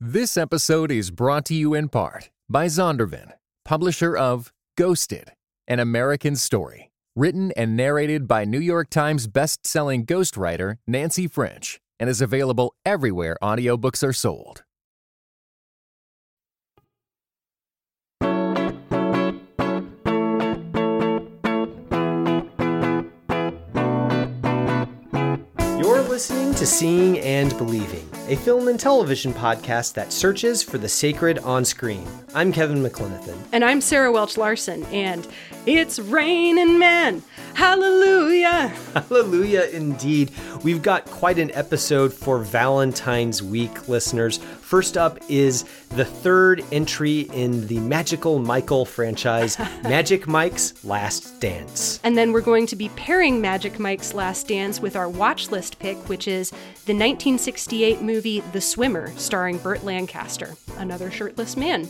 This episode is brought to you in part by Zondervan, publisher of Ghosted, an American story, written and narrated by New York Times best-selling ghostwriter Nancy French, and is available everywhere audiobooks are sold. Listening to Seeing and Believing, a film and television podcast that searches for the sacred on screen. I'm Kevin McLenithan. And I'm Sarah Welch Larson, and it's raining men. Hallelujah. Hallelujah, indeed. We've got quite an episode for Valentine's Week, listeners. First up is the third entry in the Magical Michael franchise, Magic Mike's Last Dance. And then we're going to be pairing Magic Mike's Last Dance with our watch list pick, which is the 1968 movie The Swimmer, starring Burt Lancaster, another shirtless man.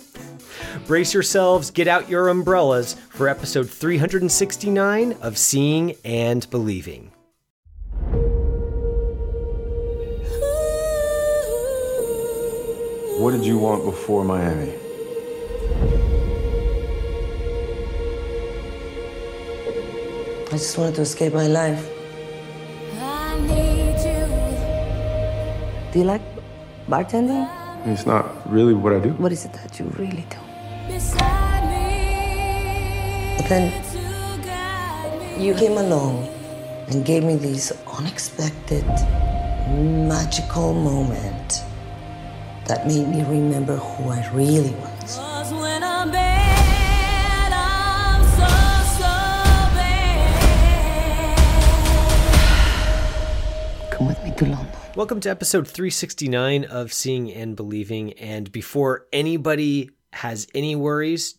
Brace yourselves, get out your umbrellas for episode 369 of Seeing and Believing. What did you want before Miami? I just wanted to escape my life. Do you like bartending? It's not really what I do. What is it that you really do? But then you came along and gave me this unexpected, magical moment that made me remember who I really was. Come with me to London. Welcome to episode 369 of Seeing and Believing. And before anybody has any worries,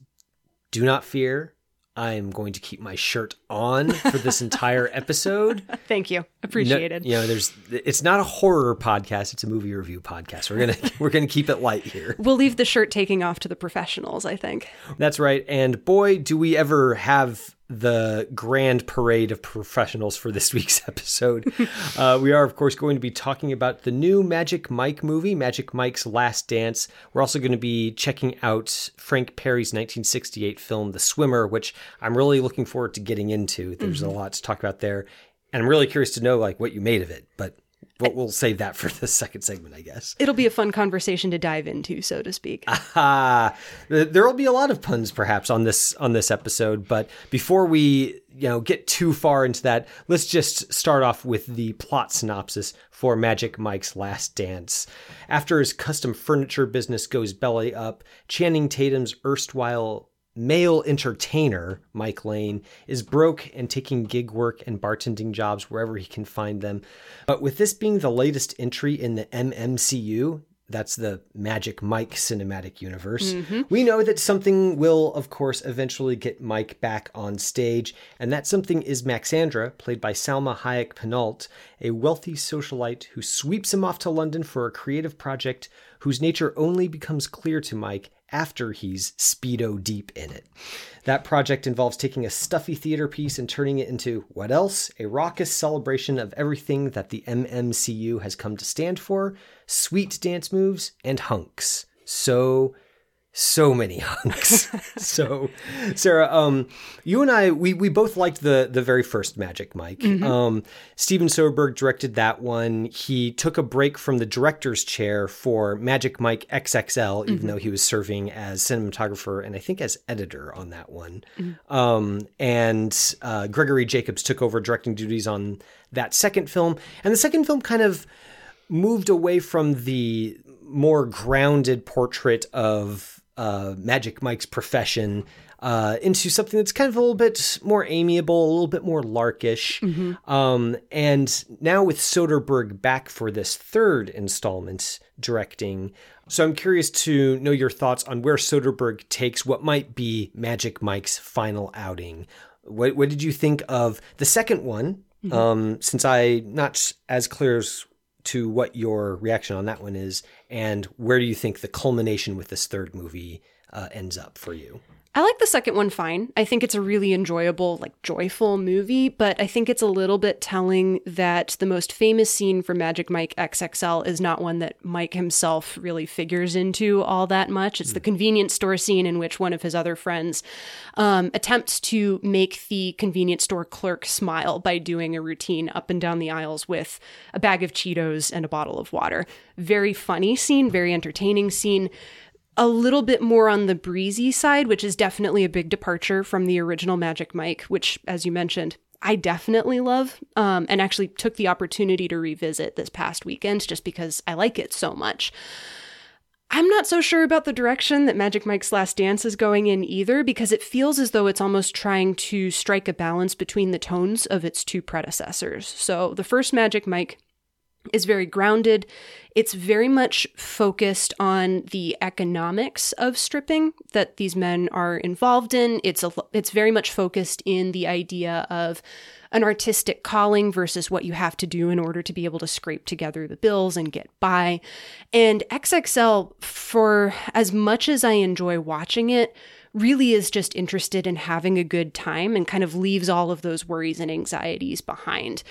do not fear. I am going to keep my shirt on for this entire episode. Thank you. Appreciated. No, you know, there's it's not a horror podcast, it's a movie review podcast. We're gonna we're gonna keep it light here. We'll leave the shirt taking off to the professionals, I think. That's right. And boy, do we ever have the grand parade of professionals for this week's episode. uh, we are, of course, going to be talking about the new Magic Mike movie, Magic Mike's Last Dance. We're also going to be checking out Frank Perry's 1968 film, The Swimmer, which I'm really looking forward to getting into. There's mm-hmm. a lot to talk about there. And I'm really curious to know like what you made of it, but We'll, we'll save that for the second segment, I guess. It'll be a fun conversation to dive into, so to speak. Ah, there will be a lot of puns perhaps on this on this episode, but before we you know get too far into that, let's just start off with the plot synopsis for Magic Mike's Last Dance. After his custom furniture business goes belly up, Channing Tatum's erstwhile male entertainer, Mike Lane, is broke and taking gig work and bartending jobs wherever he can find them. But with this being the latest entry in the MMCU, that's the Magic Mike cinematic universe. Mm-hmm. We know that something will, of course, eventually get Mike back on stage, and that something is Maxandra, played by Salma Hayek Pinault, a wealthy socialite who sweeps him off to London for a creative project whose nature only becomes clear to Mike after he's speedo deep in it. That project involves taking a stuffy theater piece and turning it into what else? A raucous celebration of everything that the MMCU has come to stand for sweet dance moves and hunks. So so many hunks. so, Sarah, um, you and I, we we both liked the the very first Magic Mike. Mm-hmm. Um, Steven Soderbergh directed that one. He took a break from the director's chair for Magic Mike XXL, mm-hmm. even though he was serving as cinematographer and I think as editor on that one. Mm-hmm. Um, and uh, Gregory Jacobs took over directing duties on that second film, and the second film kind of moved away from the more grounded portrait of uh, Magic Mike's profession uh, into something that's kind of a little bit more amiable, a little bit more larkish. Mm-hmm. Um, and now with Soderbergh back for this third installment directing. So I'm curious to know your thoughts on where Soderbergh takes what might be Magic Mike's final outing. What, what did you think of the second one? Mm-hmm. Um, since I not as clear as to what your reaction on that one is, and where do you think the culmination with this third movie uh, ends up for you. I like the second one fine. I think it's a really enjoyable, like joyful movie, but I think it's a little bit telling that the most famous scene for Magic Mike XXL is not one that Mike himself really figures into all that much. It's the convenience store scene in which one of his other friends um, attempts to make the convenience store clerk smile by doing a routine up and down the aisles with a bag of Cheetos and a bottle of water. Very funny scene, very entertaining scene a little bit more on the breezy side, which is definitely a big departure from the original Magic Mike, which, as you mentioned, I definitely love um, and actually took the opportunity to revisit this past weekend just because I like it so much. I'm not so sure about the direction that Magic Mike's Last Dance is going in either, because it feels as though it's almost trying to strike a balance between the tones of its two predecessors. So, the first Magic Mike is very grounded. It's very much focused on the economics of stripping that these men are involved in. It's a, it's very much focused in the idea of an artistic calling versus what you have to do in order to be able to scrape together the bills and get by. And XXL for as much as I enjoy watching it, really is just interested in having a good time and kind of leaves all of those worries and anxieties behind.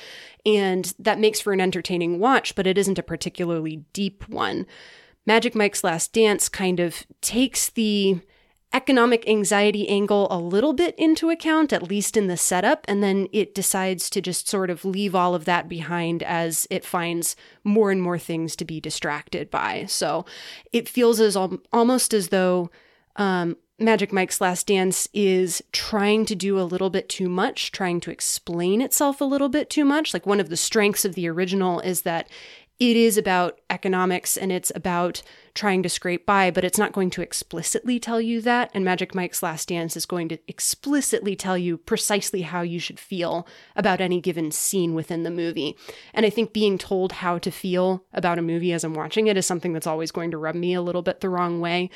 And that makes for an entertaining watch, but it isn't a particularly deep one. Magic Mike's Last Dance kind of takes the economic anxiety angle a little bit into account, at least in the setup, and then it decides to just sort of leave all of that behind as it finds more and more things to be distracted by. So it feels as al- almost as though um, Magic Mike's Last Dance is trying to do a little bit too much, trying to explain itself a little bit too much. Like one of the strengths of the original is that it is about economics and it's about trying to scrape by, but it's not going to explicitly tell you that. And Magic Mike's Last Dance is going to explicitly tell you precisely how you should feel about any given scene within the movie. And I think being told how to feel about a movie as I'm watching it is something that's always going to rub me a little bit the wrong way.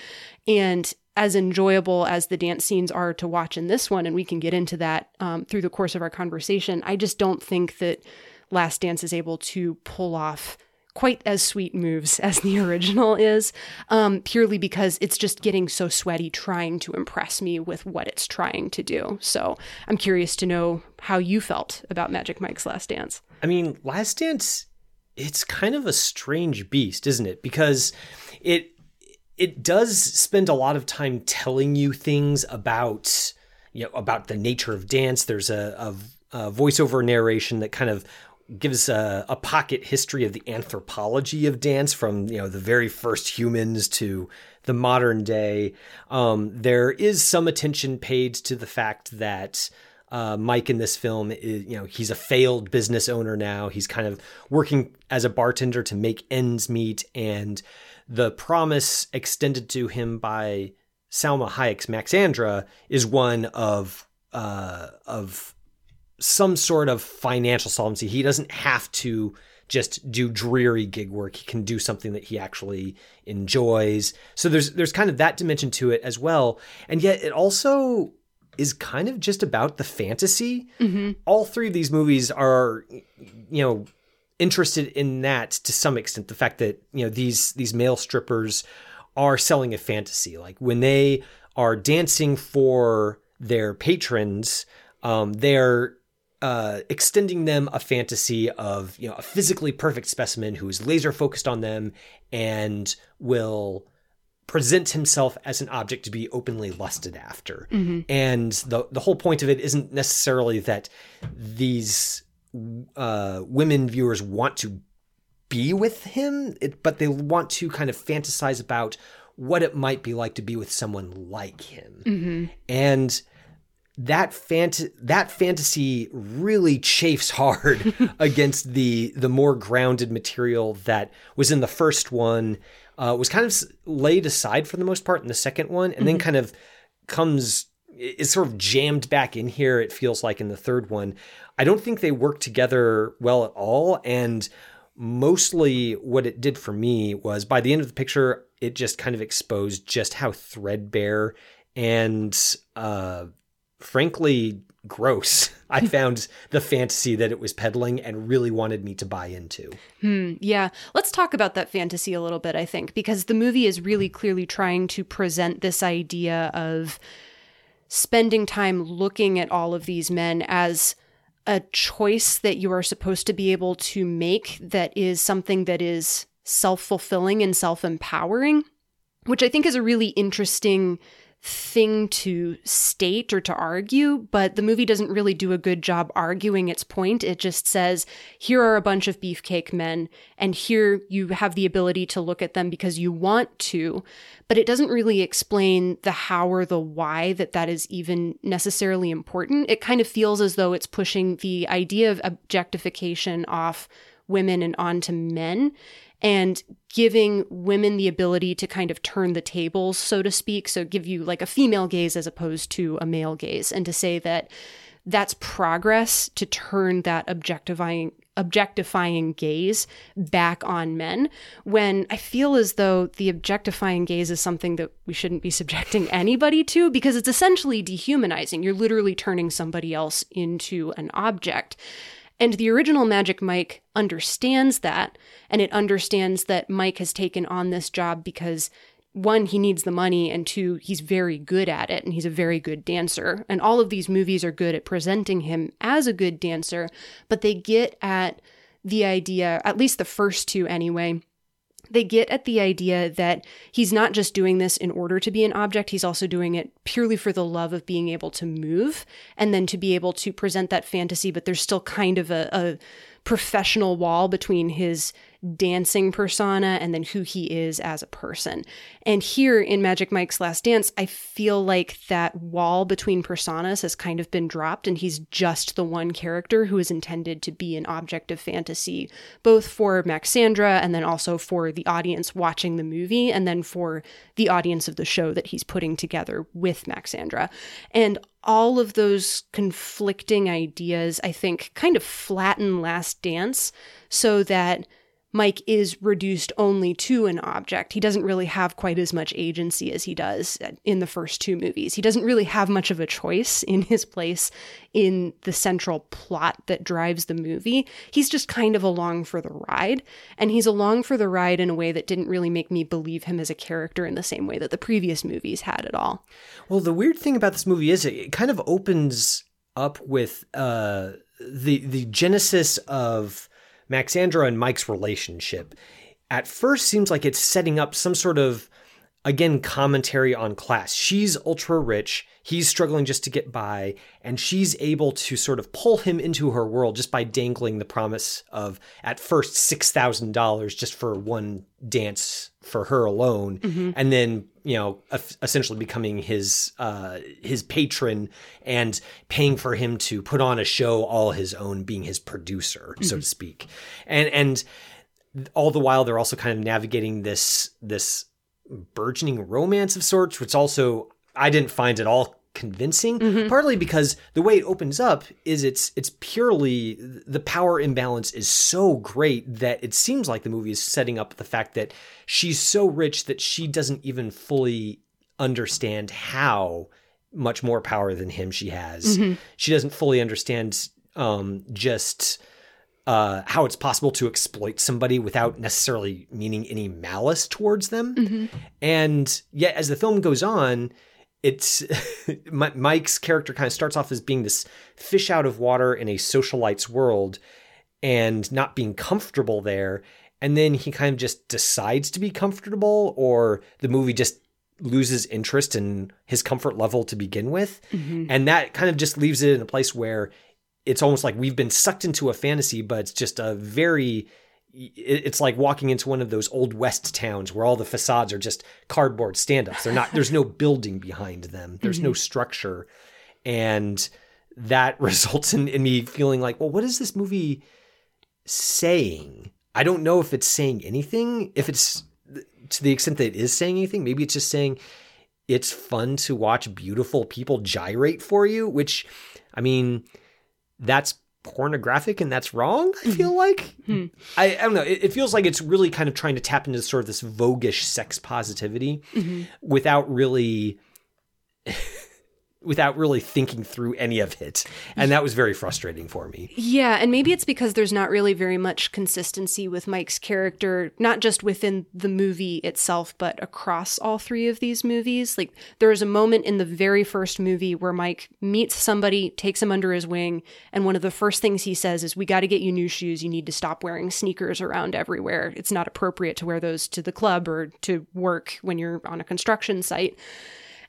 And as enjoyable as the dance scenes are to watch in this one, and we can get into that um, through the course of our conversation, I just don't think that Last Dance is able to pull off quite as sweet moves as the original is, um, purely because it's just getting so sweaty trying to impress me with what it's trying to do. So I'm curious to know how you felt about Magic Mike's Last Dance. I mean, Last Dance, it's kind of a strange beast, isn't it? Because it it does spend a lot of time telling you things about you know about the nature of dance. There's a, a, a voiceover narration that kind of gives a, a, pocket history of the anthropology of dance from you know the very first humans to the modern day. Um, there is some attention paid to the fact that uh, Mike in this film is you know he's a failed business owner now. He's kind of working as a bartender to make ends meet and the promise extended to him by Salma Hayek's Maxandra is one of uh, of some sort of financial solvency. He doesn't have to just do dreary gig work. He can do something that he actually enjoys. So there's there's kind of that dimension to it as well. And yet it also is kind of just about the fantasy. Mm-hmm. All three of these movies are you know interested in that to some extent. The fact that you know these these male strippers are selling a fantasy, like when they are dancing for their patrons, um, they're uh, extending them a fantasy of you know a physically perfect specimen who is laser focused on them and will present himself as an object to be openly lusted after. Mm-hmm. And the the whole point of it isn't necessarily that these uh, women viewers want to be with him, it, but they want to kind of fantasize about what it might be like to be with someone like him. Mm-hmm. And that fant- that fantasy really chafes hard against the the more grounded material that was in the first one uh, was kind of laid aside for the most part in the second one and mm-hmm. then kind of comes is sort of jammed back in here it feels like in the third one I don't think they work together well at all. And mostly what it did for me was by the end of the picture, it just kind of exposed just how threadbare and uh, frankly gross. I found the fantasy that it was peddling and really wanted me to buy into. Hmm, yeah. Let's talk about that fantasy a little bit, I think, because the movie is really clearly trying to present this idea of spending time looking at all of these men as a choice that you are supposed to be able to make that is something that is self fulfilling and self empowering, which I think is a really interesting thing to state or to argue, but the movie doesn't really do a good job arguing its point. It just says, here are a bunch of beefcake men, and here you have the ability to look at them because you want to, but it doesn't really explain the how or the why that that is even necessarily important. It kind of feels as though it's pushing the idea of objectification off women and onto men and giving women the ability to kind of turn the tables, so to speak. So give you like a female gaze as opposed to a male gaze, and to say that that's progress to turn that objectifying objectifying gaze back on men when I feel as though the objectifying gaze is something that we shouldn't be subjecting anybody to because it's essentially dehumanizing. You're literally turning somebody else into an object. And the original Magic Mike understands that, and it understands that Mike has taken on this job because one, he needs the money, and two, he's very good at it, and he's a very good dancer. And all of these movies are good at presenting him as a good dancer, but they get at the idea, at least the first two anyway, they get at the idea that he's not just doing this in order to be an object, he's also doing it purely for the love of being able to move and then to be able to present that fantasy, but there's still kind of a, a professional wall between his dancing persona and then who he is as a person. And here in Magic Mike's Last Dance, I feel like that wall between personas has kind of been dropped and he's just the one character who is intended to be an object of fantasy, both for Maxandra and then also for the audience watching the movie and then for the audience of the show that he's putting together with Maxandra. And all of those conflicting ideas, I think, kind of flatten Last Dance so that Mike is reduced only to an object. He doesn't really have quite as much agency as he does in the first two movies. He doesn't really have much of a choice in his place in the central plot that drives the movie. He's just kind of along for the ride, and he's along for the ride in a way that didn't really make me believe him as a character in the same way that the previous movies had at all. Well, the weird thing about this movie is it kind of opens up with uh, the the genesis of Maxandra and Mike's relationship at first seems like it's setting up some sort of again commentary on class. She's ultra rich, he's struggling just to get by, and she's able to sort of pull him into her world just by dangling the promise of at first $6,000 just for one dance for her alone mm-hmm. and then you know essentially becoming his uh his patron and paying for him to put on a show all his own being his producer mm-hmm. so to speak and and all the while they're also kind of navigating this this burgeoning romance of sorts which also I didn't find at all convincing mm-hmm. partly because the way it opens up is it's it's purely the power imbalance is so great that it seems like the movie is setting up the fact that she's so rich that she doesn't even fully understand how much more power than him she has mm-hmm. she doesn't fully understand um, just uh, how it's possible to exploit somebody without necessarily meaning any malice towards them. Mm-hmm. And yet, as the film goes on, it's Mike's character kind of starts off as being this fish out of water in a socialite's world and not being comfortable there. And then he kind of just decides to be comfortable, or the movie just loses interest in his comfort level to begin with. Mm-hmm. And that kind of just leaves it in a place where it's almost like we've been sucked into a fantasy, but it's just a very it's like walking into one of those old west towns where all the facades are just cardboard stand-ups. They're not there's no building behind them. There's mm-hmm. no structure. And that results in, in me feeling like well what is this movie saying? I don't know if it's saying anything. If it's to the extent that it is saying anything maybe it's just saying it's fun to watch beautiful people gyrate for you which i mean that's pornographic and that's wrong i feel like hmm. I, I, don't know it, it, feels like it's really kind of trying to tap into sort of this voguish sex positivity mm-hmm. without really without really thinking through any of it. And that was very frustrating for me. Yeah, and maybe it's because there's not really very much consistency with Mike's character, not just within the movie itself, but across all three of these movies. Like, there is a moment in the very first movie where Mike meets somebody, takes him under his wing, and one of the first things he says is, We got to get you new shoes. You need to stop wearing sneakers around everywhere. It's not appropriate to wear those to the club or to work when you're on a construction site.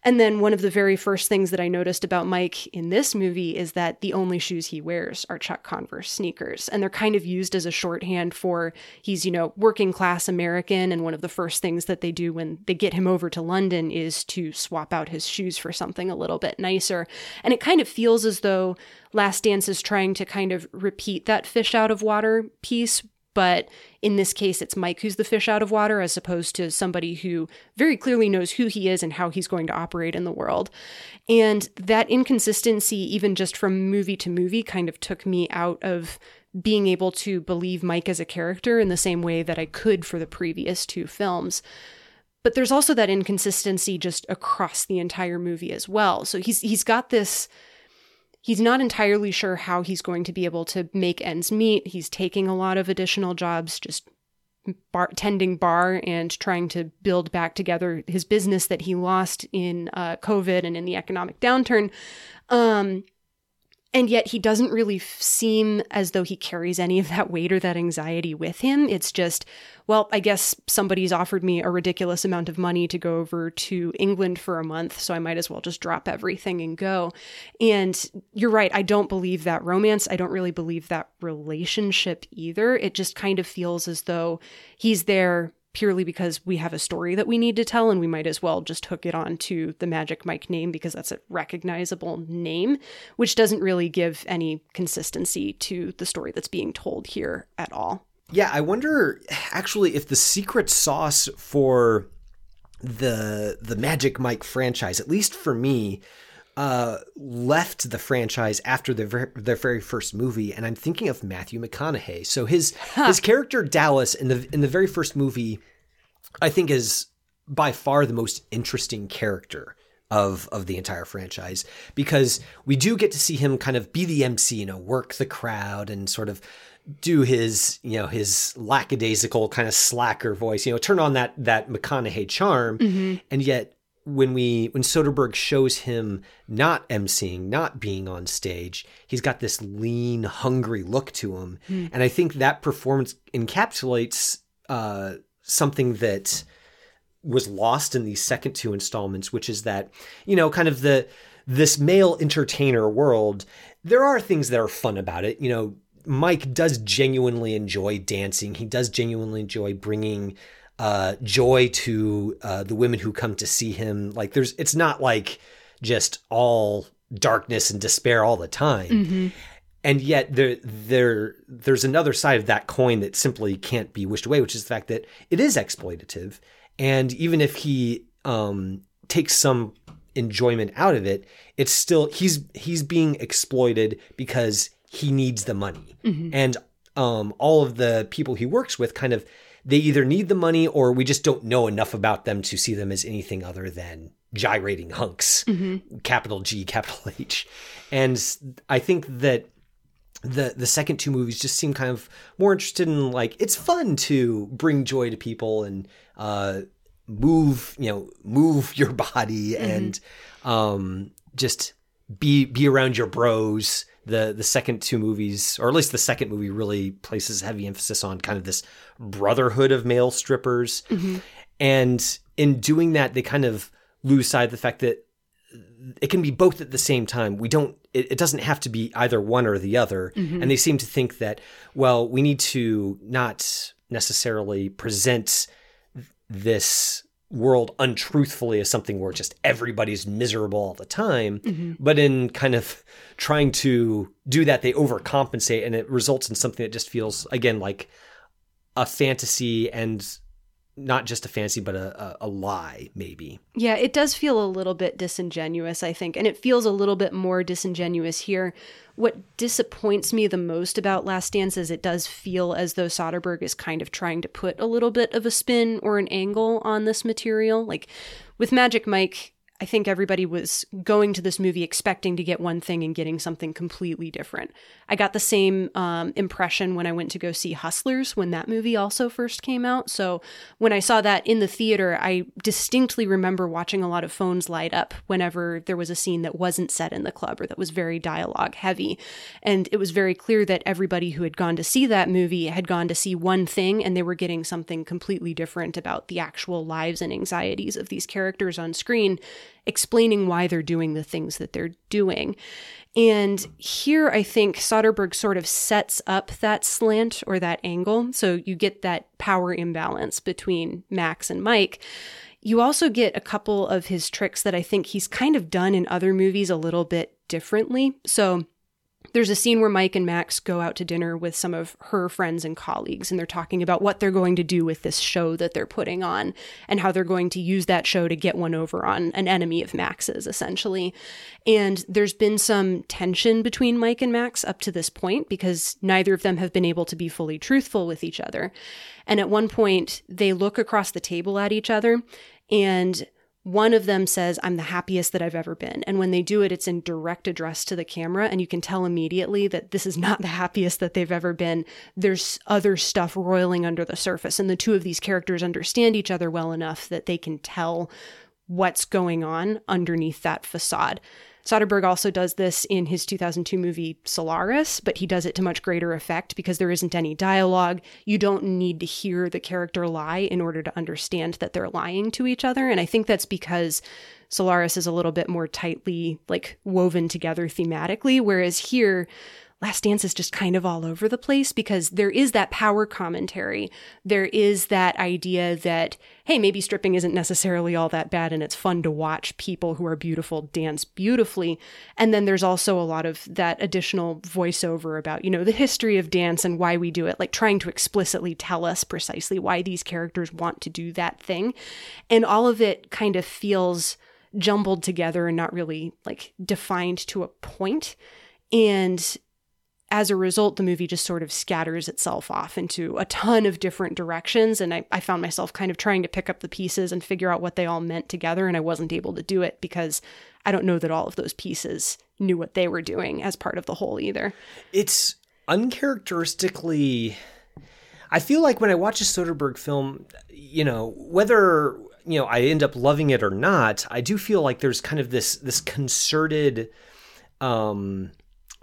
And then one of the very first things that I noticed about Mike in this movie is that the only shoes he wears are Chuck Converse sneakers. And they're kind of used as a shorthand for he's, you know, working class American. And one of the first things that they do when they get him over to London is to swap out his shoes for something a little bit nicer. And it kind of feels as though Last Dance is trying to kind of repeat that fish out of water piece but in this case, it's Mike who's the fish out of water, as opposed to somebody who very clearly knows who he is and how he's going to operate in the world. And that inconsistency, even just from movie to movie, kind of took me out of being able to believe Mike as a character in the same way that I could for the previous two films. But there's also that inconsistency just across the entire movie as well. So he's he's got this He's not entirely sure how he's going to be able to make ends meet. He's taking a lot of additional jobs, just bar, tending bar and trying to build back together his business that he lost in uh, COVID and in the economic downturn. Um, and yet he doesn't really seem as though he carries any of that weight or that anxiety with him. It's just, well, I guess somebody's offered me a ridiculous amount of money to go over to England for a month, so I might as well just drop everything and go. And you're right, I don't believe that romance. I don't really believe that relationship either. It just kind of feels as though he's there purely because we have a story that we need to tell and we might as well just hook it on to the Magic Mike name because that's a recognizable name, which doesn't really give any consistency to the story that's being told here at all. Yeah, I wonder actually if the secret sauce for the the Magic Mike franchise, at least for me, uh, left the franchise after their their very first movie, and I'm thinking of Matthew McConaughey. So his huh. his character Dallas in the in the very first movie, I think is by far the most interesting character of of the entire franchise because we do get to see him kind of be the MC, you know, work the crowd and sort of do his you know his lackadaisical kind of slacker voice, you know, turn on that that McConaughey charm, mm-hmm. and yet when we when Soderbergh shows him not emceeing, not being on stage, he's got this lean, hungry look to him, mm. and I think that performance encapsulates uh, something that was lost in these second two installments, which is that you know, kind of the this male entertainer world. There are things that are fun about it, you know. Mike does genuinely enjoy dancing. He does genuinely enjoy bringing uh, joy to uh, the women who come to see him. Like there's, it's not like just all darkness and despair all the time. Mm-hmm. And yet there, there, there's another side of that coin that simply can't be wished away, which is the fact that it is exploitative. And even if he um, takes some enjoyment out of it, it's still he's he's being exploited because he needs the money. Mm-hmm. And um, all of the people he works with kind of they either need the money or we just don't know enough about them to see them as anything other than gyrating hunks, mm-hmm. capital G, capital H. And I think that the the second two movies just seem kind of more interested in like it's fun to bring joy to people and uh, move you know move your body mm-hmm. and um, just be be around your bros the the second two movies, or at least the second movie, really places heavy emphasis on kind of this brotherhood of male strippers, mm-hmm. and in doing that, they kind of lose sight of the fact that it can be both at the same time. We don't. It, it doesn't have to be either one or the other. Mm-hmm. And they seem to think that well, we need to not necessarily present this world untruthfully as something where just everybody's miserable all the time. Mm-hmm. But in kind of trying to do that, they overcompensate and it results in something that just feels, again, like a fantasy and not just a fancy, but a, a, a, lie, maybe. Yeah, it does feel a little bit disingenuous, I think. And it feels a little bit more disingenuous here. What disappoints me the most about Last Dance is it does feel as though Soderbergh is kind of trying to put a little bit of a spin or an angle on this material. Like with Magic Mike, I think everybody was going to this movie expecting to get one thing and getting something completely different. I got the same um, impression when I went to go see Hustlers when that movie also first came out. So when I saw that in the theater, I distinctly remember watching a lot of phones light up whenever there was a scene that wasn't set in the club or that was very dialogue heavy. And it was very clear that everybody who had gone to see that movie had gone to see one thing and they were getting something completely different about the actual lives and anxieties of these characters on screen, explaining why they're doing the things that they're doing. And here I think Soderbergh sort of sets up that slant or that angle. So you get that power imbalance between Max and Mike. You also get a couple of his tricks that I think he's kind of done in other movies a little bit differently. So there's a scene where Mike and Max go out to dinner with some of her friends and colleagues, and they're talking about what they're going to do with this show that they're putting on and how they're going to use that show to get one over on an enemy of Max's, essentially. And there's been some tension between Mike and Max up to this point because neither of them have been able to be fully truthful with each other. And at one point, they look across the table at each other and one of them says, I'm the happiest that I've ever been. And when they do it, it's in direct address to the camera. And you can tell immediately that this is not the happiest that they've ever been. There's other stuff roiling under the surface. And the two of these characters understand each other well enough that they can tell what's going on underneath that facade. Soderbergh also does this in his 2002 movie Solaris, but he does it to much greater effect because there isn't any dialogue. You don't need to hear the character lie in order to understand that they're lying to each other. And I think that's because Solaris is a little bit more tightly like woven together thematically, whereas here Last Dance is just kind of all over the place because there is that power commentary. There is that idea that, hey, maybe stripping isn't necessarily all that bad and it's fun to watch people who are beautiful dance beautifully. And then there's also a lot of that additional voiceover about, you know, the history of dance and why we do it, like trying to explicitly tell us precisely why these characters want to do that thing. And all of it kind of feels jumbled together and not really like defined to a point. And as a result, the movie just sort of scatters itself off into a ton of different directions. And I, I, found myself kind of trying to pick up the pieces and figure out what they all meant together. And I wasn't able to do it because I don't know that all of those pieces knew what they were doing as part of the whole either. It's uncharacteristically. I feel like when I watch a Soderbergh film, you know, whether you know I end up loving it or not, I do feel like there's kind of this this concerted um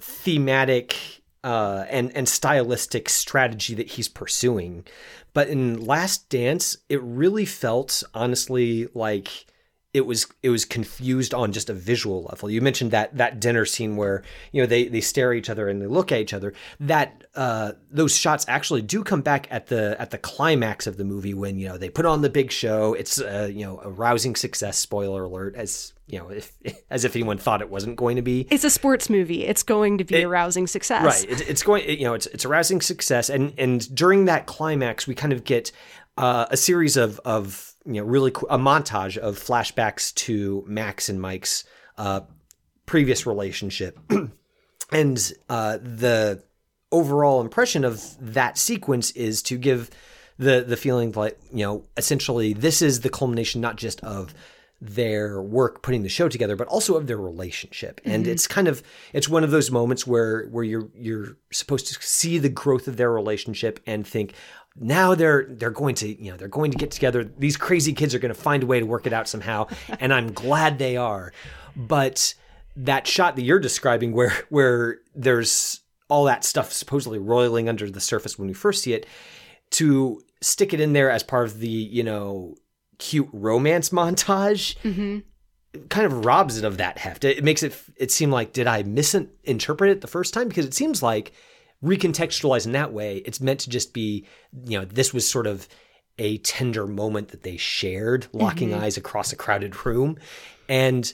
thematic uh, and and stylistic strategy that he's pursuing. But in Last Dance, it really felt honestly like it was it was confused on just a visual level. You mentioned that that dinner scene where you know they they stare at each other and they look at each other. That uh, those shots actually do come back at the at the climax of the movie when you know they put on the big show. It's uh, you know a rousing success. Spoiler alert! As you know, if as if anyone thought it wasn't going to be. It's a sports movie. It's going to be it, a rousing success. Right. It, it's going. It, you know, it's it's a rousing success, and and during that climax, we kind of get uh, a series of of you know really a montage of flashbacks to Max and Mike's uh, previous relationship, and uh, the overall impression of that sequence is to give the the feeling like you know essentially this is the culmination not just of their work putting the show together but also of their relationship and mm-hmm. it's kind of it's one of those moments where where you're you're supposed to see the growth of their relationship and think now they're they're going to you know they're going to get together. These crazy kids are going to find a way to work it out somehow and i'm glad they are. But that shot that you're describing where where there's all that stuff supposedly roiling under the surface when we first see it to stick it in there as part of the you know cute romance montage mm-hmm. kind of robs it of that heft. It, it makes it it seem like did i misinterpret it the first time? Because it seems like recontextualized in that way, it's meant to just be, you know, this was sort of a tender moment that they shared, locking mm-hmm. eyes across a crowded room. And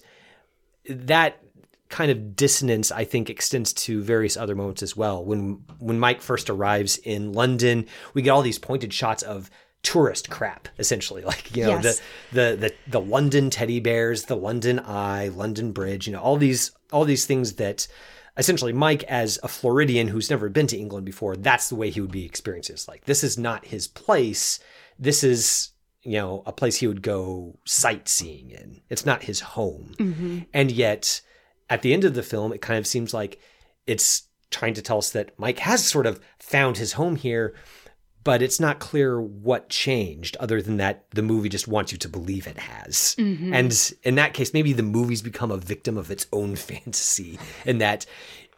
that kind of dissonance I think extends to various other moments as well. When when Mike first arrives in London, we get all these pointed shots of tourist crap essentially like you know yes. the, the the the London teddy bears, the London Eye, London Bridge, you know all these all these things that essentially Mike as a Floridian who's never been to England before, that's the way he would be experiencing this. Like this is not his place. This is you know a place he would go sightseeing in. It's not his home, mm-hmm. and yet at the end of the film, it kind of seems like it's trying to tell us that Mike has sort of found his home here, but it's not clear what changed other than that the movie just wants you to believe it has. Mm-hmm. And in that case, maybe the movie's become a victim of its own fantasy in that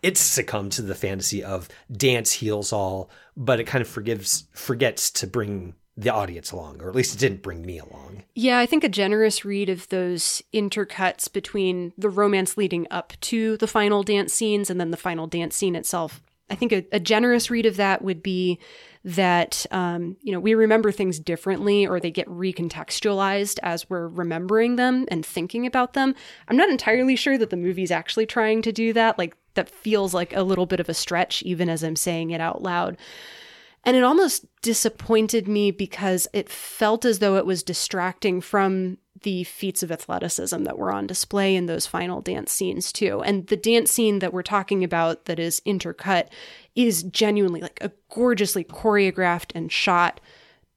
it's succumbed to the fantasy of dance heals all, but it kind of forgives forgets to bring the audience along, or at least it didn't bring me along. Yeah, I think a generous read of those intercuts between the romance leading up to the final dance scenes and then the final dance scene itself. I think a, a generous read of that would be that um, you know we remember things differently or they get recontextualized as we're remembering them and thinking about them. I'm not entirely sure that the movie's actually trying to do that. Like that feels like a little bit of a stretch, even as I'm saying it out loud. And it almost disappointed me because it felt as though it was distracting from the feats of athleticism that were on display in those final dance scenes, too. And the dance scene that we're talking about that is intercut is genuinely like a gorgeously choreographed and shot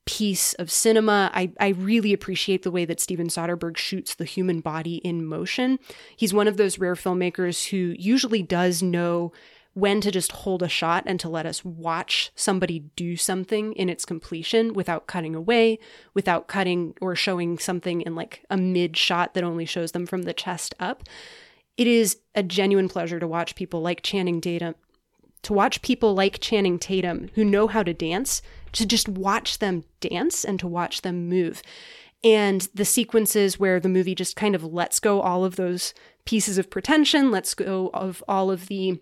piece of cinema. I, I really appreciate the way that Steven Soderbergh shoots the human body in motion. He's one of those rare filmmakers who usually does know when to just hold a shot and to let us watch somebody do something in its completion without cutting away, without cutting or showing something in like a mid shot that only shows them from the chest up. It is a genuine pleasure to watch people like Channing Tatum, to watch people like Channing Tatum who know how to dance, to just watch them dance and to watch them move. And the sequences where the movie just kind of lets go all of those pieces of pretension, lets go of all of the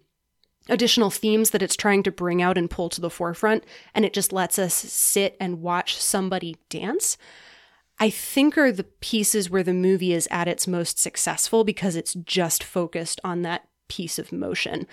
additional themes that it's trying to bring out and pull to the forefront, and it just lets us sit and watch somebody dance. I think are the pieces where the movie is at its most successful because it's just focused on that piece of motion.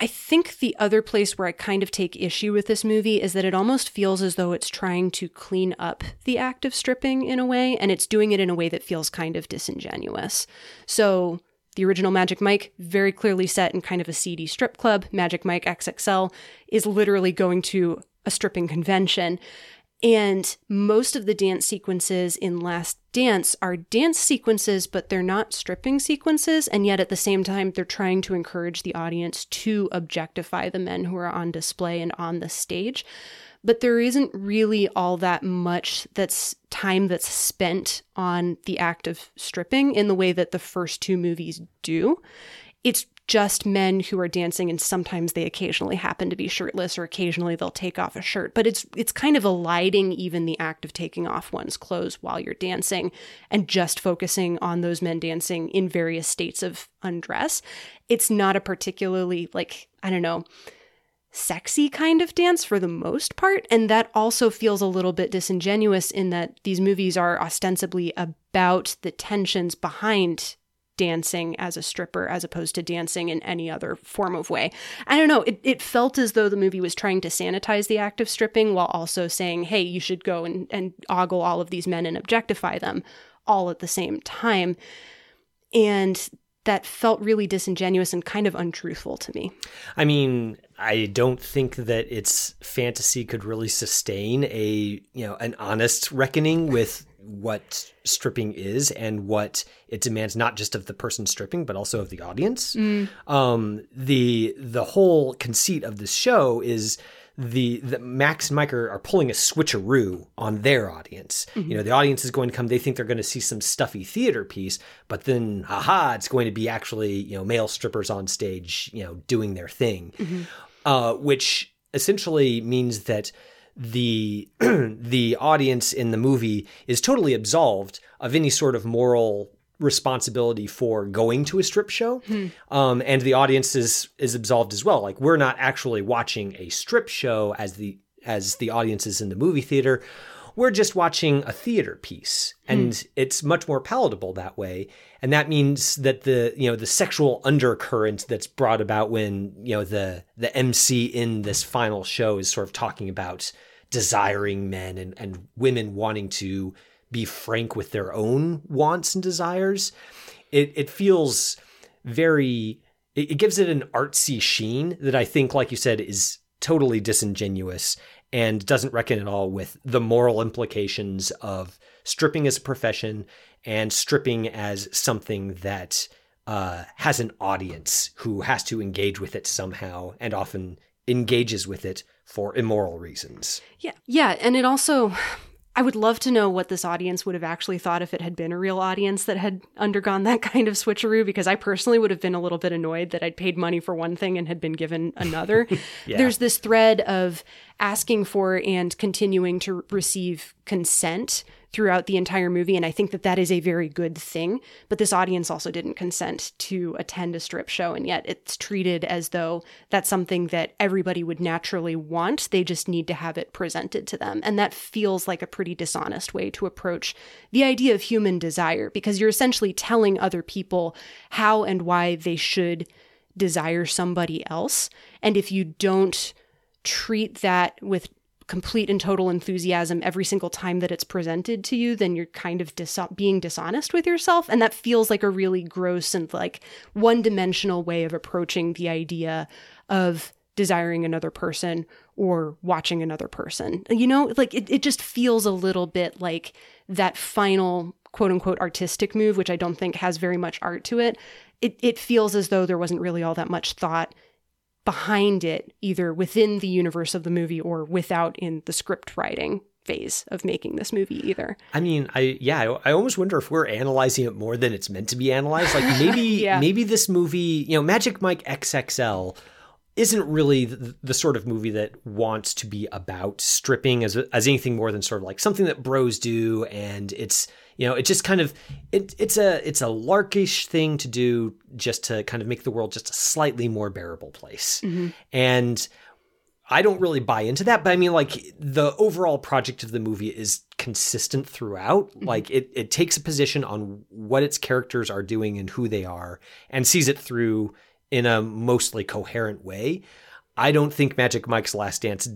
I think the other place where I kind of take issue with this movie is that it almost feels as though it's trying to clean up the act of stripping in a way, and it's doing it in a way that feels kind of disingenuous. So, the original Magic Mike, very clearly set in kind of a seedy strip club. Magic Mike XXL is literally going to a stripping convention. And most of the dance sequences in Last Dance are dance sequences, but they're not stripping sequences. And yet at the same time, they're trying to encourage the audience to objectify the men who are on display and on the stage. But there isn't really all that much that's time that's spent on the act of stripping in the way that the first two movies do. It's just men who are dancing and sometimes they occasionally happen to be shirtless or occasionally they'll take off a shirt but it's it's kind of eliding even the act of taking off one's clothes while you're dancing and just focusing on those men dancing in various states of undress it's not a particularly like i don't know sexy kind of dance for the most part. And that also feels a little bit disingenuous in that these movies are ostensibly about the tensions behind dancing as a stripper as opposed to dancing in any other form of way. I don't know, it, it felt as though the movie was trying to sanitize the act of stripping while also saying, hey, you should go and, and ogle all of these men and objectify them all at the same time. And that felt really disingenuous and kind of untruthful to me. I mean, I don't think that its fantasy could really sustain a, you know, an honest reckoning with what stripping is and what it demands not just of the person stripping but also of the audience. Mm. Um, the the whole conceit of this show is the, the Max and Mike are, are pulling a switcheroo on their audience. Mm-hmm. You know, the audience is going to come, they think they're going to see some stuffy theater piece, but then, haha, it's going to be actually, you know, male strippers on stage, you know, doing their thing, Mm-hmm. Uh, which essentially means that the the audience in the movie is totally absolved of any sort of moral responsibility for going to a strip show. Um, and the audience is is absolved as well. Like we're not actually watching a strip show as the as the audience is in the movie theater we're just watching a theater piece and hmm. it's much more palatable that way. And that means that the you know the sexual undercurrent that's brought about when you know the the MC in this final show is sort of talking about desiring men and and women wanting to be frank with their own wants and desires it it feels very it, it gives it an artsy sheen that I think like you said is totally disingenuous and doesn't reckon at all with the moral implications of stripping as a profession and stripping as something that uh, has an audience who has to engage with it somehow and often engages with it for immoral reasons. Yeah. Yeah. And it also, I would love to know what this audience would have actually thought if it had been a real audience that had undergone that kind of switcheroo, because I personally would have been a little bit annoyed that I'd paid money for one thing and had been given another. yeah. There's this thread of asking for and continuing to receive consent throughout the entire movie. And I think that that is a very good thing. But this audience also didn't consent to attend a strip show. And yet it's treated as though that's something that everybody would naturally want. They just need to have it presented to them. And that feels like a pretty dishonest way to approach the idea of human desire because you're essentially telling other people how and why they should desire somebody else. And if you don't treat that with complete and total enthusiasm every single time that it's presented to you, then you're kind of dis- being dishonest with yourself. And that feels like a really gross and like one dimensional way of approaching the idea of desiring another person or watching another person. You know, like it, it just feels a little bit like that final quote unquote artistic move, which I don't think has very much art to it. It, it feels as though there wasn't really all that much thought behind it, either within the universe of the movie or without in the script writing phase of making this movie either. I mean, I yeah, I, I, almost wonder if we're analyzing it more than it's meant to be analyzed. Like maybe yeah. maybe this movie, you know, Magic Mike XXL isn't really the, the, sort of movie that wants to be about stripping as as anything more than sort of like something that bros do and it's you know, it just kind of it, it's a it's a larkish thing to do just to kind of make the world just a slightly more bearable place. Mm-hmm. And I don't really buy into that, but I mean, like the overall project of the movie is consistent throughout. Mm-hmm. Like it, it takes a position on what its characters are doing and who they are, and sees it through in a mostly coherent way. I don't think Magic Mike's Last Dance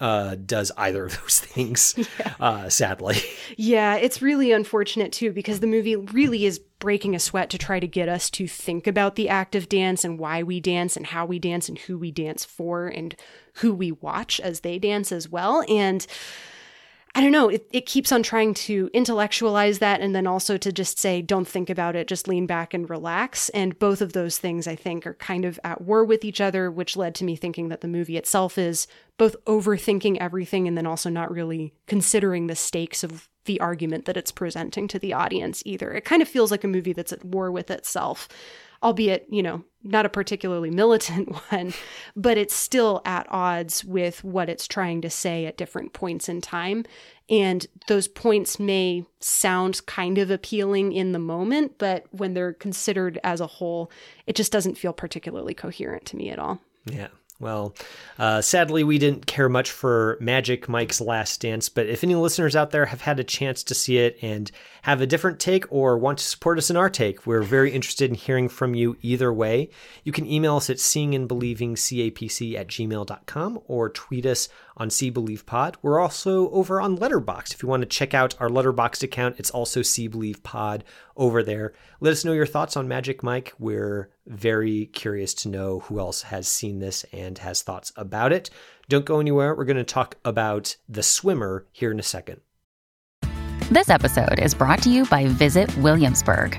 uh, does either of those things, yeah. uh, sadly. Yeah, it's really unfortunate too because the movie really is breaking a sweat to try to get us to think about the act of dance and why we dance and how we dance and who we dance for and who we watch as they dance as well. And I don't know, it, it keeps on trying to intellectualize that and then also to just say, don't think about it, just lean back and relax. And both of those things, I think, are kind of at war with each other, which led to me thinking that the movie itself is both overthinking everything and then also not really considering the stakes of the argument that it's presenting to the audience either. It kind of feels like a movie that's at war with itself albeit, you know, not a particularly militant one, but it's still at odds with what it's trying to say at different points in time. And those points may sound kind of appealing in the moment, but when they're considered as a whole, it just doesn't feel particularly coherent to me at all. Yeah. Well, uh, sadly, we didn't care much for Magic Mike's Last Dance, but if any listeners out there have had a chance to see it and have a different take or want to support us in our take, we're very interested in hearing from you either way. You can email us at seeingandbelievingcapc at gmail.com or tweet us on See Believe Pod. We're also over on Letterboxd. If you want to check out our Letterboxd account, it's also See Believe Pod over there. Let us know your thoughts on Magic Mike. We're very curious to know who else has seen this and has thoughts about it. Don't go anywhere. We're going to talk about The Swimmer here in a second. This episode is brought to you by Visit Williamsburg.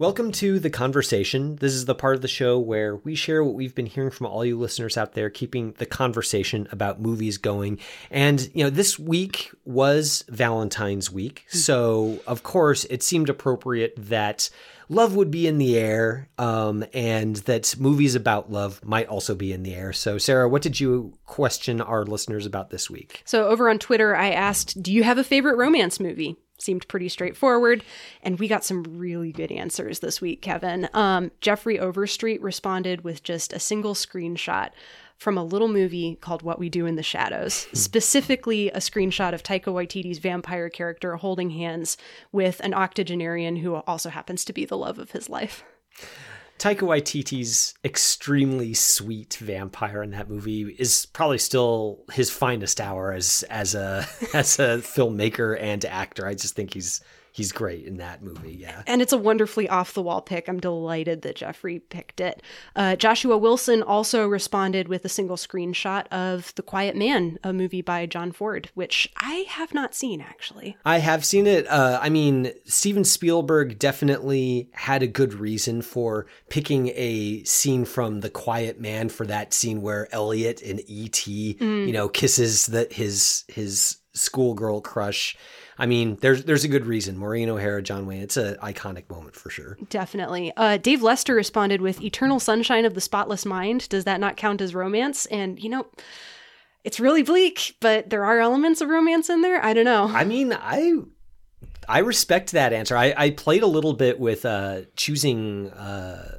Welcome to The Conversation. This is the part of the show where we share what we've been hearing from all you listeners out there, keeping the conversation about movies going. And, you know, this week was Valentine's week. So, of course, it seemed appropriate that love would be in the air um, and that movies about love might also be in the air. So, Sarah, what did you question our listeners about this week? So, over on Twitter, I asked, Do you have a favorite romance movie? Seemed pretty straightforward. And we got some really good answers this week, Kevin. Um, Jeffrey Overstreet responded with just a single screenshot from a little movie called What We Do in the Shadows, hmm. specifically a screenshot of Taika Waititi's vampire character holding hands with an octogenarian who also happens to be the love of his life. Taika Waititi's extremely sweet vampire in that movie is probably still his finest hour as as a as a filmmaker and actor. I just think he's he's great in that movie. Yeah. And it's a wonderfully off the wall pick. I'm delighted that Jeffrey picked it. Uh, Joshua Wilson also responded with a single screenshot of The Quiet Man, a movie by John Ford, which I have not seen actually. I have seen it. Uh, I mean, Steven Spielberg definitely had a good reason for picking a scene from The Quiet Man for that scene where Elliot in E.T. Mm. you know kisses that his his schoolgirl crush I mean, there's there's a good reason. Maureen O'Hara, John Wayne. It's an iconic moment for sure. Definitely. Uh, Dave Lester responded with "Eternal Sunshine of the Spotless Mind." Does that not count as romance? And you know. It's really bleak, but there are elements of romance in there. I don't know. I mean, I I respect that answer. I, I played a little bit with uh, choosing uh,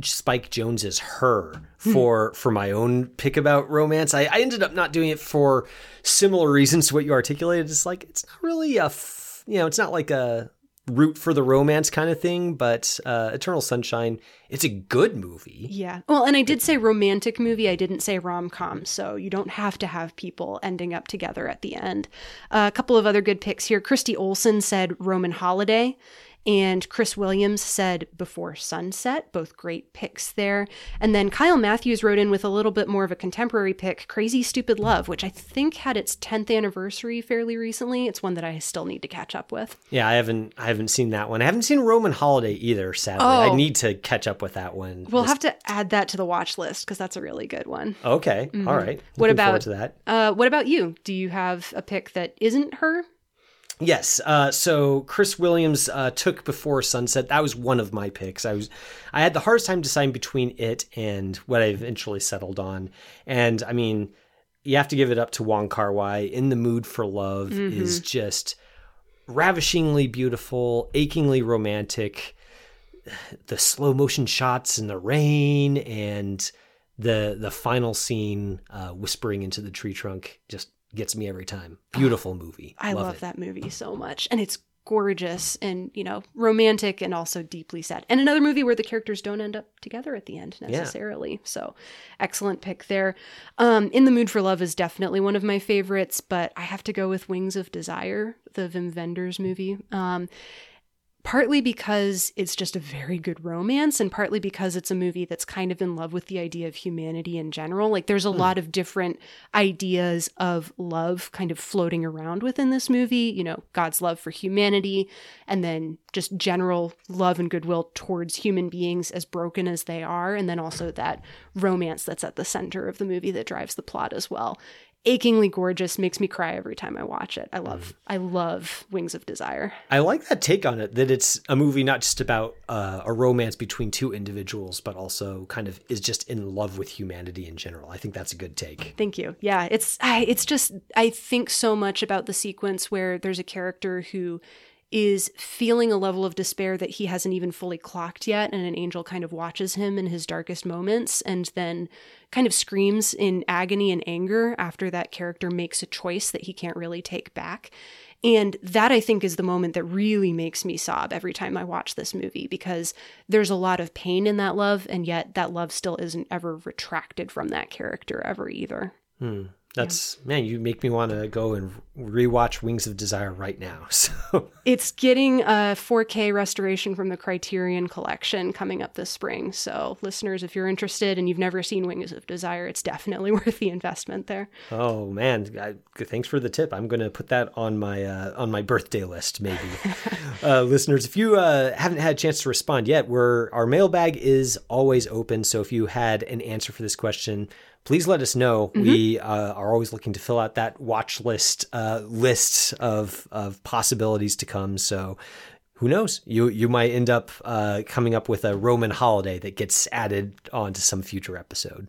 Spike Jonze's Her hmm. for for my own pick about romance. I, I ended up not doing it for similar reasons to what you articulated. It's like it's not really a f- you know it's not like a root for the romance kind of thing, but uh, Eternal Sunshine, it's a good movie. Yeah. Well, and I did say romantic movie. I didn't say rom com, so you don't have to have people ending up together at the end. Uh, a couple of other good picks here. Christy Olson said Roman Holiday. And Chris Williams said Before Sunset, both great picks there. And then Kyle Matthews wrote in with a little bit more of a contemporary pick, Crazy Stupid Love, which I think had its 10th anniversary fairly recently. It's one that I still need to catch up with. Yeah, I haven't I haven't seen that one. I haven't seen Roman Holiday either, sadly. Oh, I need to catch up with that one. We'll Just... have to add that to the watch list because that's a really good one. Okay. Mm-hmm. All right. Looking what about that? Uh, what about you? Do you have a pick that isn't her? Yes. Uh, so Chris Williams uh, took Before Sunset. That was one of my picks. I was, I had the hardest time deciding between it and what I eventually settled on. And I mean, you have to give it up to Wong Kar Wai. In the Mood for Love mm-hmm. is just ravishingly beautiful, achingly romantic. The slow motion shots in the rain and the the final scene, uh, whispering into the tree trunk, just gets me every time. Beautiful movie. I love, love that movie so much. And it's gorgeous and, you know, romantic and also deeply sad. And another movie where the characters don't end up together at the end necessarily. Yeah. So excellent pick there. Um, In the Mood for Love is definitely one of my favorites, but I have to go with Wings of Desire, the Wim Wenders movie. Um, partly because it's just a very good romance and partly because it's a movie that's kind of in love with the idea of humanity in general. Like there's a mm. lot of different ideas of love kind of floating around within this movie you know god's love for humanity and then just general love and goodwill towards human beings as broken as they are. And then also that romance that's at the center of the movie that drives the plot as well achingly gorgeous makes me cry every time i watch it. I love mm. i love wings of desire. I like that take on it that it's a movie not just about uh, a romance between two individuals but also kind of is just in love with humanity in general. I think that's a good take. Thank you. Yeah it's I, it's just i think so much about the sequence where there's a character who is feeling a level of despair that he hasn't even fully clocked yet. And an angel kind of watches him in his darkest moments and then kind of screams in agony and anger after that character makes a choice that he can't really take back. And that I think is the moment that really makes me sob every time I watch this movie because there's a lot of pain in that love, and yet that love still isn't ever retracted from that character ever either. Hmm. That's yeah. man, you make me want to go and rewatch Wings of Desire right now. So it's getting a 4K restoration from the Criterion Collection coming up this spring. So listeners, if you're interested and you've never seen Wings of Desire, it's definitely worth the investment there. Oh man, I, thanks for the tip. I'm going to put that on my uh, on my birthday list, maybe. uh, listeners, if you uh, haven't had a chance to respond yet, we're our mailbag is always open. So if you had an answer for this question please let us know. Mm-hmm. We uh, are always looking to fill out that watch list uh, list of of possibilities to come. So who knows? You you might end up uh, coming up with a Roman holiday that gets added onto some future episode.